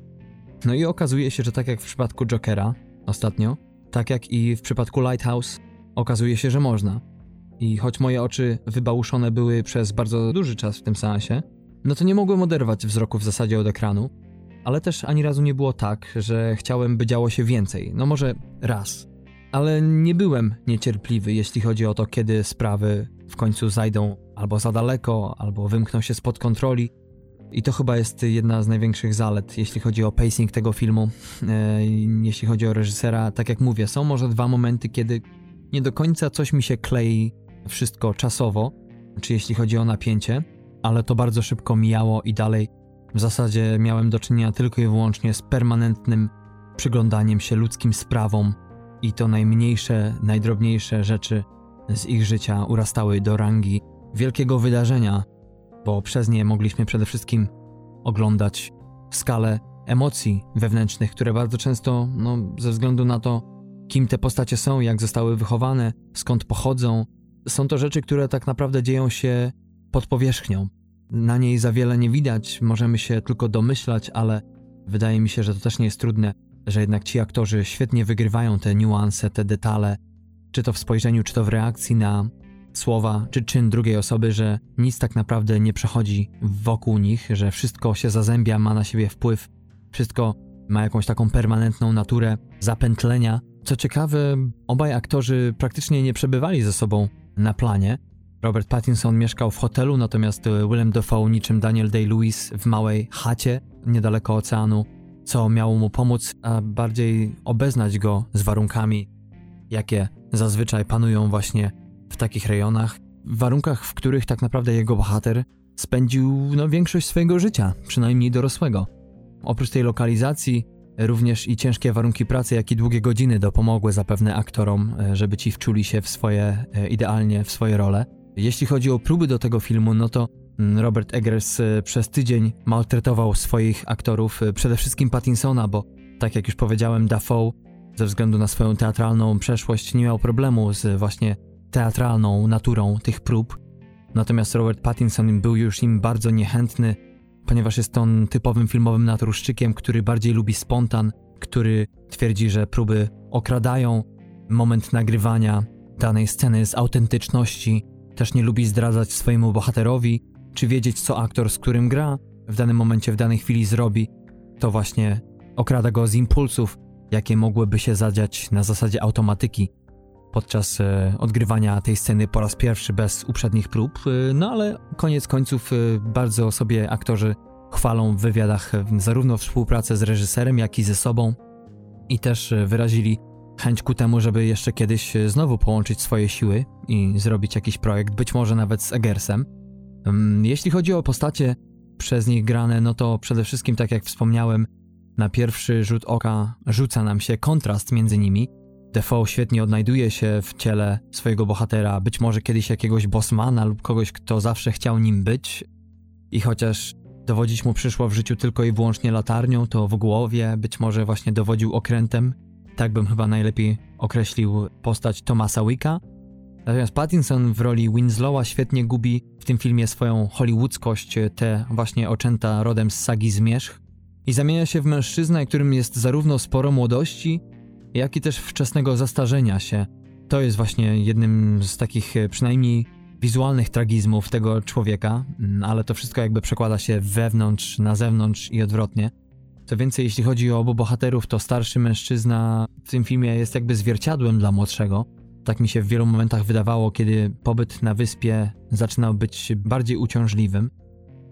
No i okazuje się, że tak jak w przypadku Jokera ostatnio, tak jak i w przypadku Lighthouse, okazuje się, że można. I choć moje oczy wybałuszone były przez bardzo duży czas w tym seansie, no to nie mogłem oderwać wzroku w zasadzie od ekranu, ale też ani razu nie było tak, że chciałem, by działo się więcej. No może raz. Ale nie byłem niecierpliwy, jeśli chodzi o to, kiedy sprawy w końcu zajdą albo za daleko, albo wymkną się spod kontroli. I to chyba jest jedna z największych zalet, jeśli chodzi o pacing tego filmu. E, jeśli chodzi o reżysera, tak jak mówię, są może dwa momenty, kiedy nie do końca coś mi się klei wszystko czasowo, czy jeśli chodzi o napięcie, ale to bardzo szybko mijało i dalej. W zasadzie miałem do czynienia tylko i wyłącznie z permanentnym przyglądaniem się ludzkim sprawom i to najmniejsze, najdrobniejsze rzeczy z ich życia urastały do rangi wielkiego wydarzenia, bo przez nie mogliśmy przede wszystkim oglądać skalę emocji wewnętrznych, które bardzo często, no, ze względu na to, kim te postacie są, jak zostały wychowane, skąd pochodzą, są to rzeczy, które tak naprawdę dzieją się pod powierzchnią. Na niej za wiele nie widać, możemy się tylko domyślać, ale wydaje mi się, że to też nie jest trudne, że jednak ci aktorzy świetnie wygrywają te niuanse, te detale, czy to w spojrzeniu, czy to w reakcji na słowa czy czyn drugiej osoby, że nic tak naprawdę nie przechodzi wokół nich, że wszystko się zazębia, ma na siebie wpływ, wszystko ma jakąś taką permanentną naturę zapętlenia. Co ciekawe, obaj aktorzy praktycznie nie przebywali ze sobą na planie. Robert Pattinson mieszkał w hotelu, natomiast Willem Dafoe niczym Daniel Day-Lewis w małej chacie niedaleko oceanu, co miało mu pomóc, a bardziej obeznać go z warunkami, jakie zazwyczaj panują właśnie w takich rejonach, w warunkach, w których tak naprawdę jego bohater spędził no, większość swojego życia, przynajmniej dorosłego. Oprócz tej lokalizacji, również i ciężkie warunki pracy, jak i długie godziny dopomogły zapewne aktorom, e, żeby ci wczuli się w swoje, e, idealnie w swoje role. Jeśli chodzi o próby do tego filmu, no to mm, Robert Eggers e, przez tydzień maltretował swoich aktorów, przede wszystkim Pattinsona, bo tak jak już powiedziałem, Dafoe ze względu na swoją teatralną przeszłość nie miał problemu z właśnie teatralną naturą tych prób. Natomiast Robert Pattinson był już im bardzo niechętny, ponieważ jest on typowym filmowym naturszczykiem, który bardziej lubi spontan, który twierdzi, że próby okradają. Moment nagrywania danej sceny z autentyczności, też nie lubi zdradzać swojemu bohaterowi, czy wiedzieć, co aktor, z którym gra, w danym momencie, w danej chwili zrobi. To właśnie okrada go z impulsów, jakie mogłyby się zadziać na zasadzie automatyki podczas e, odgrywania tej sceny po raz pierwszy bez uprzednich prób, e, no ale koniec końców e, bardzo sobie aktorzy chwalą w wywiadach zarówno współpracę z reżyserem, jak i ze sobą i też wyrazili chęć ku temu, żeby jeszcze kiedyś znowu połączyć swoje siły i zrobić jakiś projekt, być może nawet z Egersem. Mm, jeśli chodzi o postacie przez nich grane, no to przede wszystkim, tak jak wspomniałem, na pierwszy rzut oka rzuca nam się kontrast między nimi. Defoe świetnie odnajduje się w ciele swojego bohatera, być może kiedyś jakiegoś bossmana lub kogoś, kto zawsze chciał nim być. I chociaż dowodzić mu przyszło w życiu tylko i wyłącznie latarnią, to w głowie być może właśnie dowodził okrętem. Tak bym chyba najlepiej określił postać Thomasa Wicka. Natomiast Pattinson w roli Winslowa świetnie gubi w tym filmie swoją hollywoodzkość, te właśnie oczęta rodem z sagi Zmierzch i zamienia się w mężczyznę, którym jest zarówno sporo młodości, jak i też wczesnego zastarzenia się. To jest właśnie jednym z takich e, przynajmniej wizualnych tragizmów tego człowieka, mm, ale to wszystko jakby przekłada się wewnątrz, na zewnątrz i odwrotnie. Co więcej, jeśli chodzi o obu bohaterów, to starszy mężczyzna w tym filmie jest jakby zwierciadłem dla młodszego. Tak mi się w wielu momentach wydawało, kiedy pobyt na wyspie zaczynał być bardziej uciążliwym.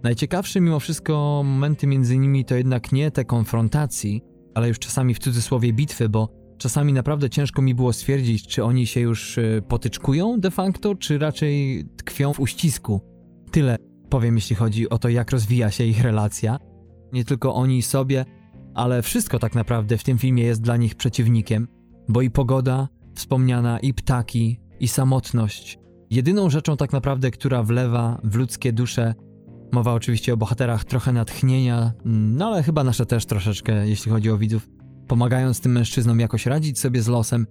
Najciekawsze mimo wszystko momenty między nimi to jednak nie te konfrontacji, ale już czasami w cudzysłowie bitwy, bo czasami naprawdę ciężko mi było stwierdzić, czy oni się już e, potyczkują de facto, czy raczej tkwią w uścisku. Tyle powiem, jeśli chodzi o to, jak rozwija się ich relacja. Nie tylko oni sobie, ale wszystko tak naprawdę w tym filmie jest dla nich przeciwnikiem, bo i pogoda wspomniana, i ptaki, i samotność. Jedyną rzeczą tak naprawdę, która wlewa w ludzkie dusze, mowa oczywiście o bohaterach trochę natchnienia, no ale chyba nasze też troszeczkę, jeśli chodzi o widzów, pomagając tym mężczyznom jakoś radzić sobie z losem,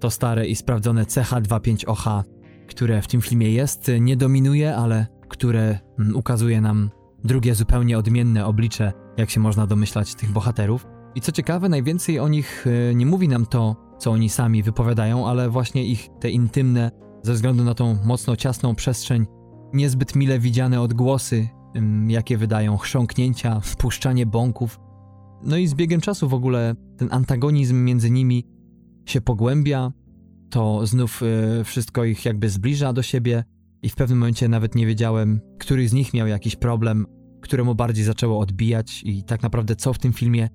to stare i sprawdzone CH25OH, które w tym filmie jest, nie dominuje, ale które mm, ukazuje nam drugie zupełnie odmienne oblicze, jak się można domyślać, tych bohaterów. I co ciekawe, najwięcej o nich e, nie mówi nam to, co oni sami wypowiadają, ale właśnie ich te intymne, ze względu na tą mocno ciasną przestrzeń, niezbyt mile widziane odgłosy, jakie wydają chrząknięcia, wpuszczanie bąków. No i z biegiem czasu w ogóle ten antagonizm między nimi się pogłębia, to znów y, wszystko ich jakby zbliża do siebie i w pewnym momencie nawet nie wiedziałem, który z nich miał jakiś problem, któremu bardziej zaczęło odbijać i tak naprawdę co w tym filmie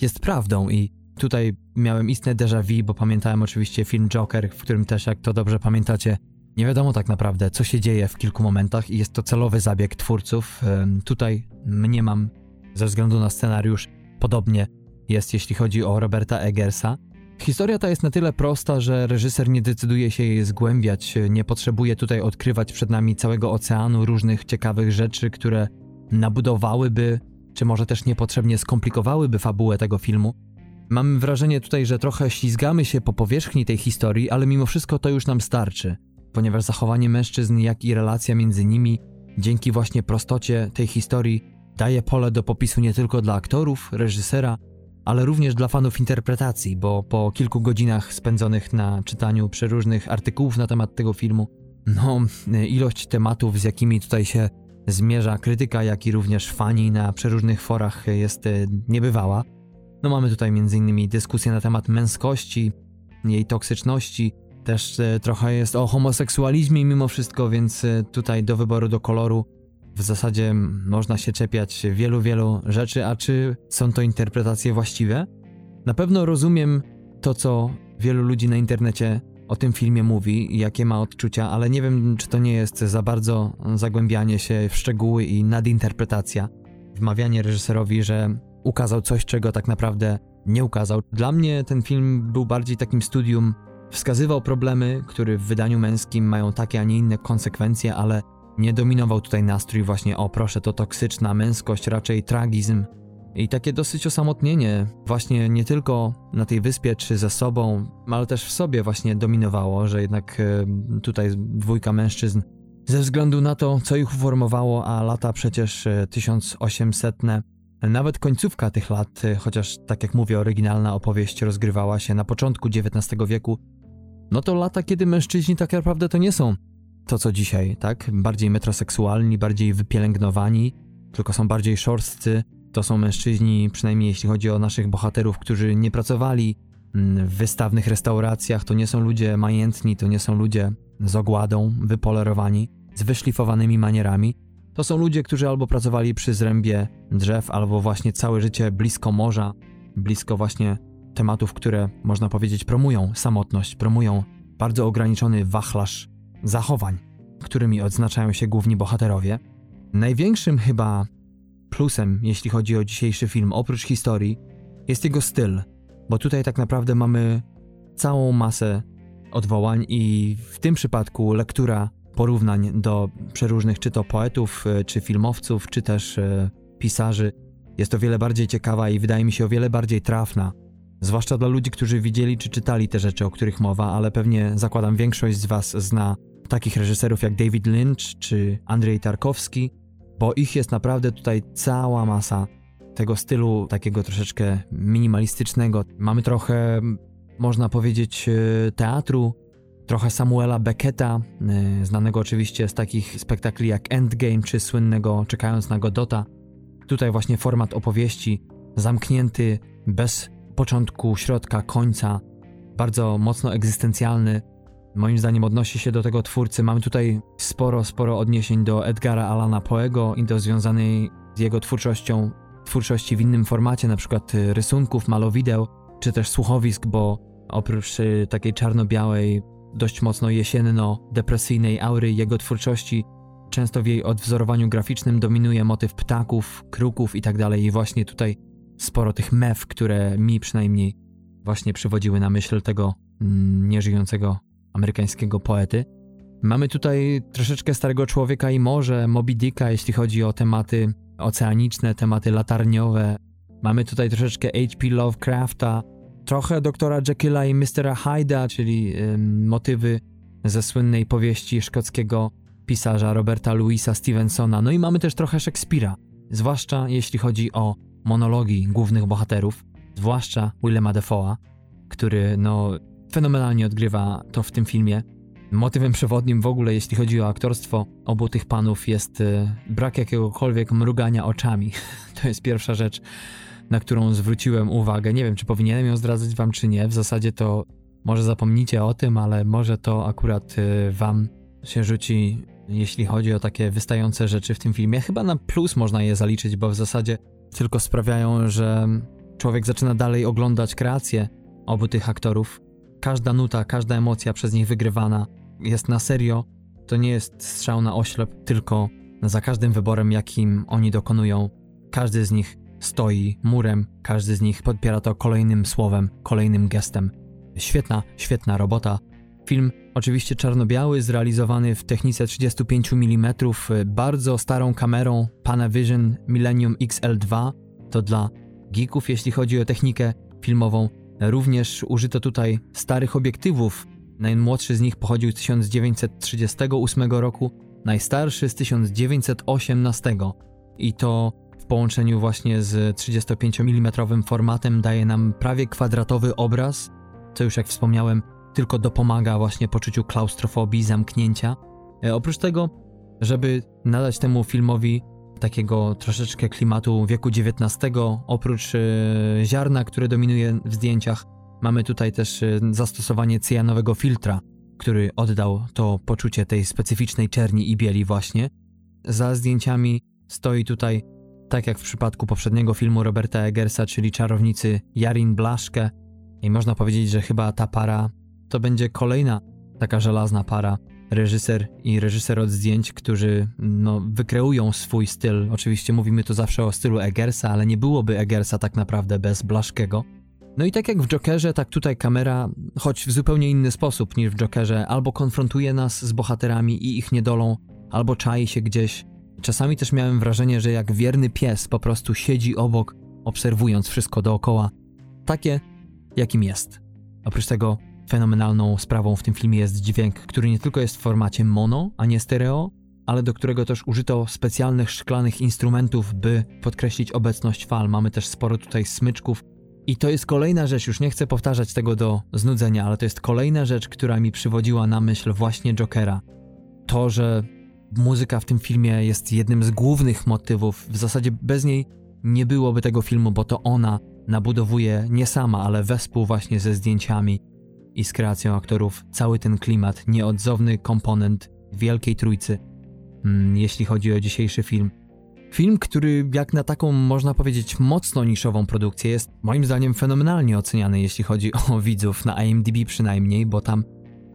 jest prawdą i tutaj miałem istne déjà vu, bo pamiętałem oczywiście film Joker, w którym też, jak to dobrze pamiętacie, nie wiadomo tak naprawdę, co się dzieje w kilku momentach i jest to celowy zabieg twórców. Tutaj mniemam, ze względu na scenariusz, podobnie jest, jeśli chodzi o Roberta Eggersa. Historia ta jest na tyle prosta, że reżyser nie decyduje się jej zgłębiać, nie potrzebuje tutaj odkrywać przed nami całego oceanu różnych ciekawych rzeczy, które nabudowałyby, czy może też niepotrzebnie skomplikowałyby fabułę tego filmu. Mam wrażenie tutaj, że trochę ślizgamy się po powierzchni tej historii, ale mimo wszystko to już nam starczy, ponieważ zachowanie mężczyzn, jak i relacja między nimi, dzięki właśnie prostocie tej historii, daje pole do popisu nie tylko dla aktorów, reżysera, ale również dla fanów interpretacji, bo po kilku godzinach spędzonych na czytaniu przeróżnych artykułów na temat tego filmu, no, ilość tematów, z jakimi tutaj się zmierza krytyka, jak i również fani na przeróżnych forach jest e, niebywała. No mamy tutaj m.in. dyskusję na temat męskości, jej toksyczności, też e, trochę jest o homoseksualizmie mimo wszystko, więc e, tutaj do wyboru, do koloru w zasadzie można się czepiać wielu, wielu rzeczy, a czy są to interpretacje właściwe? Na pewno rozumiem to, co wielu ludzi na internecie o tym filmie mówi jakie ma odczucia, ale nie wiem, czy to nie jest za bardzo zagłębianie się w szczegóły i nadinterpretacja. Wmawianie reżyserowi, że ukazał coś, czego tak naprawdę nie ukazał. Dla mnie ten film był bardziej takim studium, wskazywał problemy, które w wydaniu męskim mają takie, a nie inne konsekwencje, ale nie dominował tutaj nastrój właśnie o proszę, to toksyczna męskość, raczej tragizm. I takie dosyć osamotnienie właśnie nie tylko na tej wyspie czy ze sobą, ale też w sobie właśnie dominowało, że jednak e, tutaj dwójka mężczyzn ze względu na to, co ich uformowało, a lata przecież 1800 e, nawet końcówka tych lat, e, chociaż tak jak mówię, oryginalna opowieść rozgrywała się na początku XIX wieku, no to lata, kiedy mężczyźni tak naprawdę to nie są to, co dzisiaj, tak? Bardziej metroseksualni, bardziej wypielęgnowani, tylko są bardziej szorstcy. To są mężczyźni, przynajmniej jeśli chodzi o naszych bohaterów, którzy nie pracowali mm, w wystawnych restauracjach, to nie są ludzie majętni, to nie są ludzie z ogładą, wypolerowani, z wyszlifowanymi manierami. To są ludzie, którzy albo pracowali przy zrębie drzew, albo właśnie całe życie blisko morza, blisko właśnie tematów, które można powiedzieć promują samotność, promują bardzo ograniczony wachlarz zachowań, którymi odznaczają się główni bohaterowie. Największym chyba plusem, jeśli chodzi o dzisiejszy film, oprócz historii, jest jego styl, bo tutaj tak naprawdę mamy całą masę odwołań i w tym przypadku lektura porównań do przeróżnych czy to poetów, e, czy filmowców, czy też e, pisarzy jest o wiele bardziej ciekawa i wydaje mi się o wiele bardziej trafna. Zwłaszcza dla ludzi, którzy widzieli czy czytali te rzeczy, o których mowa, ale pewnie zakładam większość z Was zna takich reżyserów jak David Lynch czy Andrzej Tarkowski, bo ich jest naprawdę tutaj cała masa tego stylu takiego troszeczkę minimalistycznego. Mamy trochę, można powiedzieć, e, teatru, trochę Samuela Becketa, e, znanego oczywiście z takich spektakli jak Endgame czy słynnego Czekając na Godota. Tutaj właśnie format opowieści zamknięty, bez początku, środka, końca, bardzo mocno egzystencjalny, moim zdaniem odnosi się do tego twórcy. Mamy tutaj sporo, sporo odniesień do Edgara Alana Poego i do związanej z jego twórczością, twórczości w innym formacie, na przykład y, rysunków, malowideł, czy też słuchowisk, bo oprócz y, takiej czarno-białej, dość mocno jesienno-depresyjnej aury jego twórczości, często w jej odwzorowaniu graficznym dominuje motyw ptaków, kruków itd. Tak I właśnie tutaj sporo tych mew, które mi przynajmniej właśnie przywodziły na myśl tego mm, nieżyjącego amerykańskiego poety. Mamy tutaj troszeczkę Starego Człowieka i Morze, Moby Dicka, jeśli chodzi o tematy oceaniczne, tematy latarniowe. Mamy tutaj troszeczkę H.P. Lovecrafta, trochę doktora Jekylla i Mr. Hyda, czyli ym, motywy ze słynnej powieści szkockiego pisarza Roberta Louisa Stevensona. No i mamy też trochę Szekspira, zwłaszcza jeśli chodzi o monologi głównych bohaterów, zwłaszcza Willema Defoe'a, który no fenomenalnie odgrywa to w tym filmie. Motywem przewodnim w ogóle, jeśli chodzi o aktorstwo obu tych panów, jest y, brak jakiegokolwiek mrugania oczami. to jest pierwsza rzecz, na którą zwróciłem uwagę. Nie wiem, czy powinienem ją zdradzać wam, czy nie. W zasadzie to może zapomnicie o tym, ale może to akurat y, wam się rzuci, jeśli chodzi o takie wystające rzeczy w tym filmie. Chyba na plus można je zaliczyć, bo w zasadzie tylko sprawiają, że człowiek zaczyna dalej oglądać kreacje obu tych aktorów. Każda nuta, każda emocja przez nich wygrywana jest na serio. To nie jest strzał na oślep, tylko za każdym wyborem, jakim oni dokonują, każdy z nich stoi murem, każdy z nich podpiera to kolejnym słowem, kolejnym gestem. Świetna, świetna robota. Film oczywiście czarno-biały, zrealizowany w technice 35 mm, bardzo starą kamerą Panavision Millennium XL2. To dla geeków, jeśli chodzi o technikę filmową. Również użyto tutaj starych obiektywów. Najmłodszy z nich pochodził z 1938 roku, najstarszy z 1918. I to w połączeniu właśnie z 35 mm formatem daje nam prawie kwadratowy obraz, co już jak wspomniałem, tylko dopomaga właśnie poczuciu klaustrofobii, zamknięcia. E, oprócz tego, żeby nadać temu filmowi takiego troszeczkę klimatu wieku XIX, oprócz e, ziarna, które dominuje w zdjęciach, mamy tutaj też e, zastosowanie cyjanowego filtra, który oddał to poczucie tej specyficznej czerni i bieli właśnie. Za zdjęciami stoi tutaj, tak jak w przypadku poprzedniego filmu Roberta Eggersa, czyli czarownicy Jarin Blaszke, i można powiedzieć, że chyba ta para to będzie kolejna taka żelazna para, reżyser i reżyser od zdjęć, którzy no, wykreują swój styl. Oczywiście mówimy tu zawsze o stylu Eggersa, ale nie byłoby Eggersa tak naprawdę bez Blaszkiego. No i tak jak w Jokerze, tak tutaj kamera, choć w zupełnie inny sposób niż w Jokerze, albo konfrontuje nas z bohaterami i ich niedolą, albo czai się gdzieś. Czasami też miałem wrażenie, że jak wierny pies po prostu siedzi obok, obserwując wszystko dookoła. Takie, jakim jest. Oprócz tego Fenomenalną sprawą w tym filmie jest dźwięk, który nie tylko jest w formacie mono, a nie stereo, ale do którego też użyto specjalnych szklanych instrumentów, by podkreślić obecność fal. Mamy też sporo tutaj smyczków. I to jest kolejna rzecz, już nie chcę powtarzać tego do znudzenia, ale to jest kolejna rzecz, która mi przywodziła na myśl właśnie Jokera. To, że muzyka w tym filmie jest jednym z głównych motywów, w zasadzie bez niej nie byłoby tego filmu, bo to ona nabudowuje nie sama, ale wespół właśnie ze zdjęciami i z kreacją aktorów cały ten klimat, nieodzowny komponent Wielkiej Trójcy, mm, jeśli chodzi o dzisiejszy film. Film, który jak na taką można powiedzieć mocno niszową produkcję jest moim zdaniem fenomenalnie oceniany, jeśli chodzi o widzów, na IMDb przynajmniej, bo tam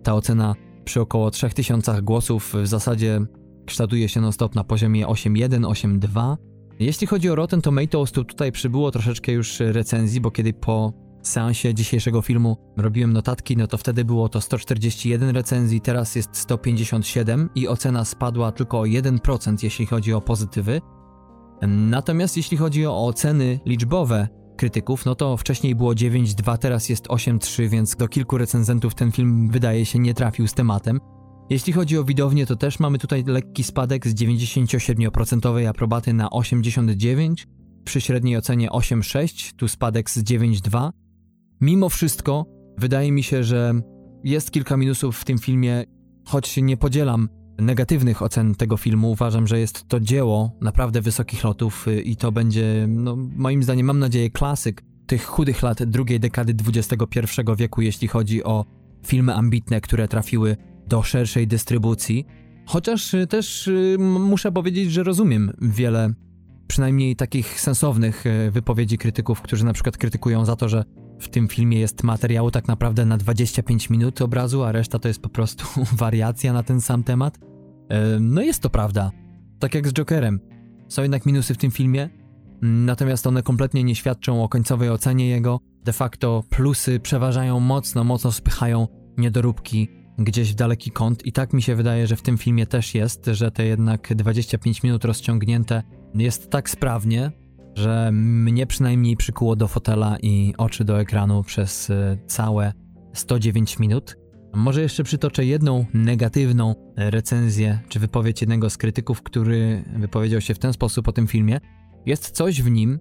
ta ocena przy około 3000 głosów w zasadzie kształtuje się non-stop na poziomie 8.1, 8.2. Jeśli chodzi o Rotten Tomatoes, to tutaj przybyło troszeczkę już recenzji, bo kiedy po seansie dzisiejszego filmu robiłem notatki, no to wtedy było to 141 recenzji, teraz jest 157 i ocena spadła tylko o 1%, jeśli chodzi o pozytywy. Natomiast jeśli chodzi o oceny liczbowe krytyków, no to wcześniej było 9.2, teraz jest 8.3, więc do kilku recenzentów ten film wydaje się nie trafił z tematem. Jeśli chodzi o widownię, to też mamy tutaj lekki spadek z 97% aprobaty na 89, przy średniej ocenie 8,6, tu spadek z 9,2. Mimo wszystko, wydaje mi się, że jest kilka minusów w tym filmie, choć nie podzielam negatywnych ocen tego filmu. Uważam, że jest to dzieło naprawdę wysokich lotów y, i to będzie, no, moim zdaniem, mam nadzieję, klasyk tych chudych lat drugiej dekady XXI wieku, jeśli chodzi o filmy ambitne, które trafiły do szerszej dystrybucji. Chociaż y, też y, muszę powiedzieć, że rozumiem wiele, przynajmniej takich sensownych wypowiedzi krytyków, którzy na przykład krytykują za to, że w tym filmie jest materiału tak naprawdę na 25 minut obrazu, a reszta to jest po prostu wariacja na ten sam temat. No jest to prawda. Tak jak z Jokerem. Są jednak minusy w tym filmie. natomiast one kompletnie nie świadczą o końcowej ocenie jego. De facto plusy przeważają mocno, mocno spychają niedoróbki gdzieś w daleki kąt i tak mi się wydaje, że w tym filmie też jest, że te jednak 25 minut rozciągnięte jest tak sprawnie, że mnie przynajmniej przykuło do fotela i oczy do ekranu przez e, całe 109 minut. Może jeszcze przytoczę jedną negatywną recenzję czy wypowiedź jednego z krytyków, który wypowiedział się w ten sposób o tym filmie. Jest coś w nim,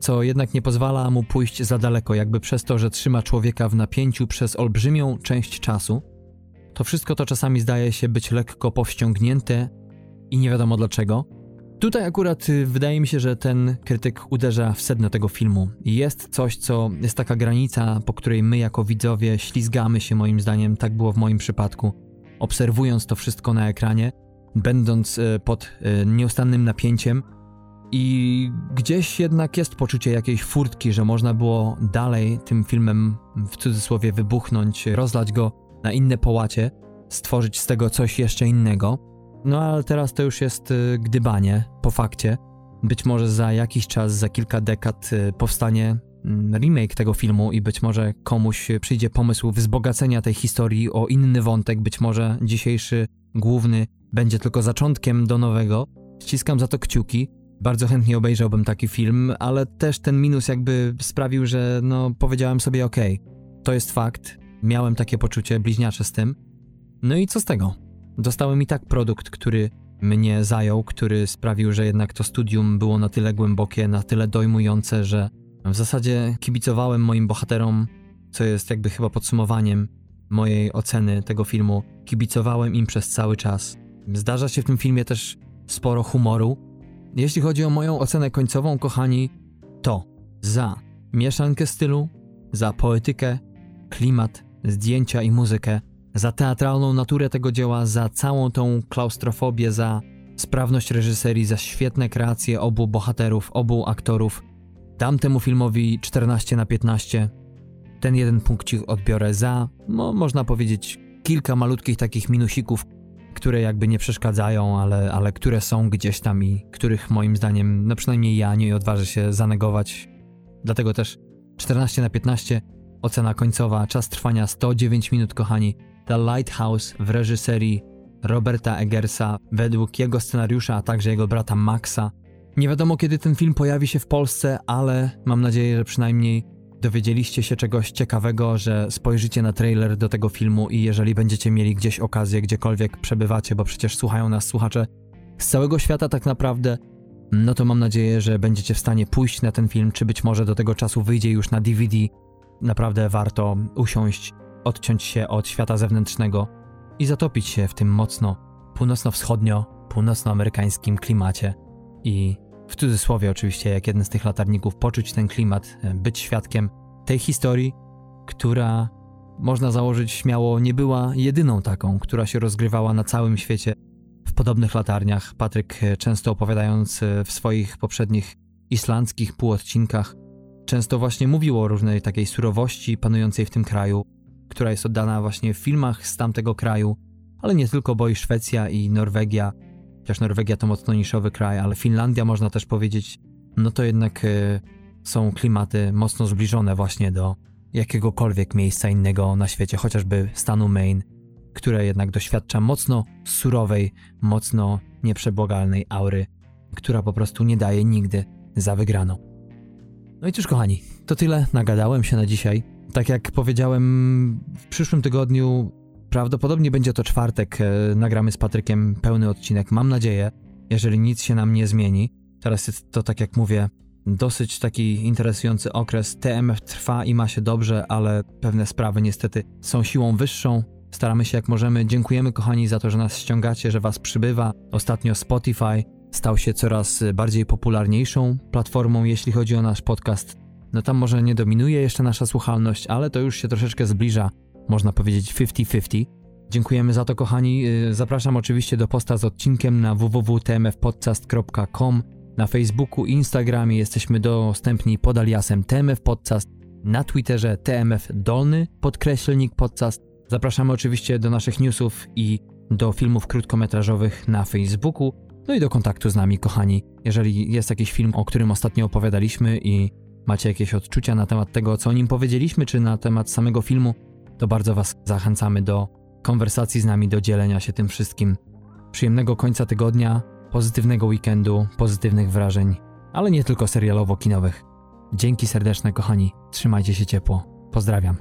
co jednak nie pozwala mu pójść za daleko, jakby przez to, że trzyma człowieka w napięciu przez olbrzymią część czasu. To wszystko to czasami zdaje się być lekko powściągnięte i nie wiadomo dlaczego. Tutaj akurat y, wydaje mi się, że ten krytyk uderza w sedno tego filmu. Jest coś, co jest taka granica, po której my jako widzowie ślizgamy się, moim zdaniem, tak było w moim przypadku. Obserwując to wszystko na ekranie, będąc y, pod y, nieustannym napięciem, i gdzieś jednak jest poczucie jakiejś furtki, że można było dalej tym filmem w cudzysłowie wybuchnąć, rozlać go na inne połacie, stworzyć z tego coś jeszcze innego. No ale teraz to już jest y, gdybanie po fakcie. Być może za jakiś czas, za kilka dekad y, powstanie mm, remake tego filmu i być może komuś przyjdzie pomysł wzbogacenia tej historii o inny wątek, być może dzisiejszy główny będzie tylko zaczątkiem do nowego. Ściskam za to kciuki. Bardzo chętnie obejrzałbym taki film, ale też ten minus jakby sprawił, że no powiedziałem sobie ok, to jest fakt, miałem takie poczucie bliźniacze z tym. No i co z tego? Dostałem i tak produkt, który mnie zajął, który sprawił, że jednak to studium było na tyle głębokie, na tyle dojmujące, że w zasadzie kibicowałem moim bohaterom, co jest jakby chyba podsumowaniem mojej oceny tego filmu. Kibicowałem im przez cały czas. Zdarza się w tym filmie też sporo humoru. Jeśli chodzi o moją ocenę końcową, kochani, to za mieszankę stylu, za poetykę, klimat, zdjęcia i muzykę za teatralną naturę tego dzieła, za całą tą klaustrofobię, za sprawność reżyserii, za świetne kreacje obu bohaterów, obu aktorów. Dam temu filmowi 14 na 15. Ten jeden punkcik odbiorę za, no, można powiedzieć, kilka malutkich takich minusików, które jakby nie przeszkadzają, ale, ale które są gdzieś tam i których moim zdaniem, no przynajmniej ja nie odważę się zanegować. Dlatego też 14 na 15, ocena końcowa, czas trwania 109 minut, kochani. The Lighthouse w reżyserii Roberta Eggersa według jego scenariusza, a także jego brata Maxa. Nie wiadomo kiedy ten film pojawi się w Polsce, ale mam nadzieję, że przynajmniej dowiedzieliście się czegoś ciekawego, że spojrzycie na trailer do tego filmu i jeżeli będziecie mieli gdzieś okazję, gdziekolwiek przebywacie, bo przecież słuchają nas słuchacze z całego świata tak naprawdę, no to mam nadzieję, że będziecie w stanie pójść na ten film, czy być może do tego czasu wyjdzie już na DVD. Naprawdę warto usiąść odciąć się od świata zewnętrznego i zatopić się w tym mocno północno-wschodnio, północnoamerykańskim klimacie i w cudzysłowie oczywiście, jak jeden z tych latarników, poczuć ten klimat, e, być świadkiem tej historii, która można założyć śmiało nie była jedyną taką, która się rozgrywała na całym świecie w podobnych latarniach. Patryk, e, często opowiadając e, w swoich poprzednich islandzkich półodcinkach, często właśnie mówił o różnej takiej surowości panującej w tym kraju, która jest oddana właśnie w filmach z tamtego kraju, ale nie tylko, bo i Szwecja i Norwegia, chociaż Norwegia to mocno niszowy kraj, ale Finlandia można też powiedzieć, no to jednak y, są klimaty mocno zbliżone właśnie do jakiegokolwiek miejsca innego na świecie, chociażby stanu Maine, które jednak doświadcza mocno surowej, mocno nieprzebłagalnej aury, która po prostu nie daje nigdy za wygraną. No i cóż kochani, to tyle, nagadałem się na dzisiaj. Tak jak powiedziałem, w przyszłym tygodniu prawdopodobnie będzie to czwartek. E, nagramy z Patrykiem pełny odcinek. Mam nadzieję, jeżeli nic się nam nie zmieni. Teraz jest to, tak jak mówię, dosyć taki interesujący okres. TMF trwa i ma się dobrze, ale pewne sprawy niestety są siłą wyższą. Staramy się jak możemy. Dziękujemy kochani za to, że nas ściągacie, że was przybywa. Ostatnio Spotify stał się coraz bardziej popularniejszą platformą, jeśli chodzi o nasz podcast no tam może nie dominuje jeszcze nasza słuchalność, ale to już się troszeczkę zbliża, można powiedzieć 50-50. Dziękujemy za to, kochani. Y, zapraszam oczywiście do posta z odcinkiem na www.tmfpodcast.com. Na Facebooku i Instagramie jesteśmy dostępni pod aliasem TMF Podcast, na Twitterze TMF Dolny, podkreślnik podcast. Zapraszamy oczywiście do naszych newsów i do filmów krótkometrażowych na Facebooku. No i do kontaktu z nami, kochani. Jeżeli jest jakiś film, o którym ostatnio opowiadaliśmy i macie jakieś odczucia na temat tego, co o nim powiedzieliśmy, czy na temat samego filmu, to bardzo Was zachęcamy do konwersacji z nami, do dzielenia się tym wszystkim. Przyjemnego końca tygodnia, pozytywnego weekendu, pozytywnych wrażeń, ale nie tylko serialowo-kinowych. Dzięki serdeczne, kochani. Trzymajcie się ciepło. Pozdrawiam.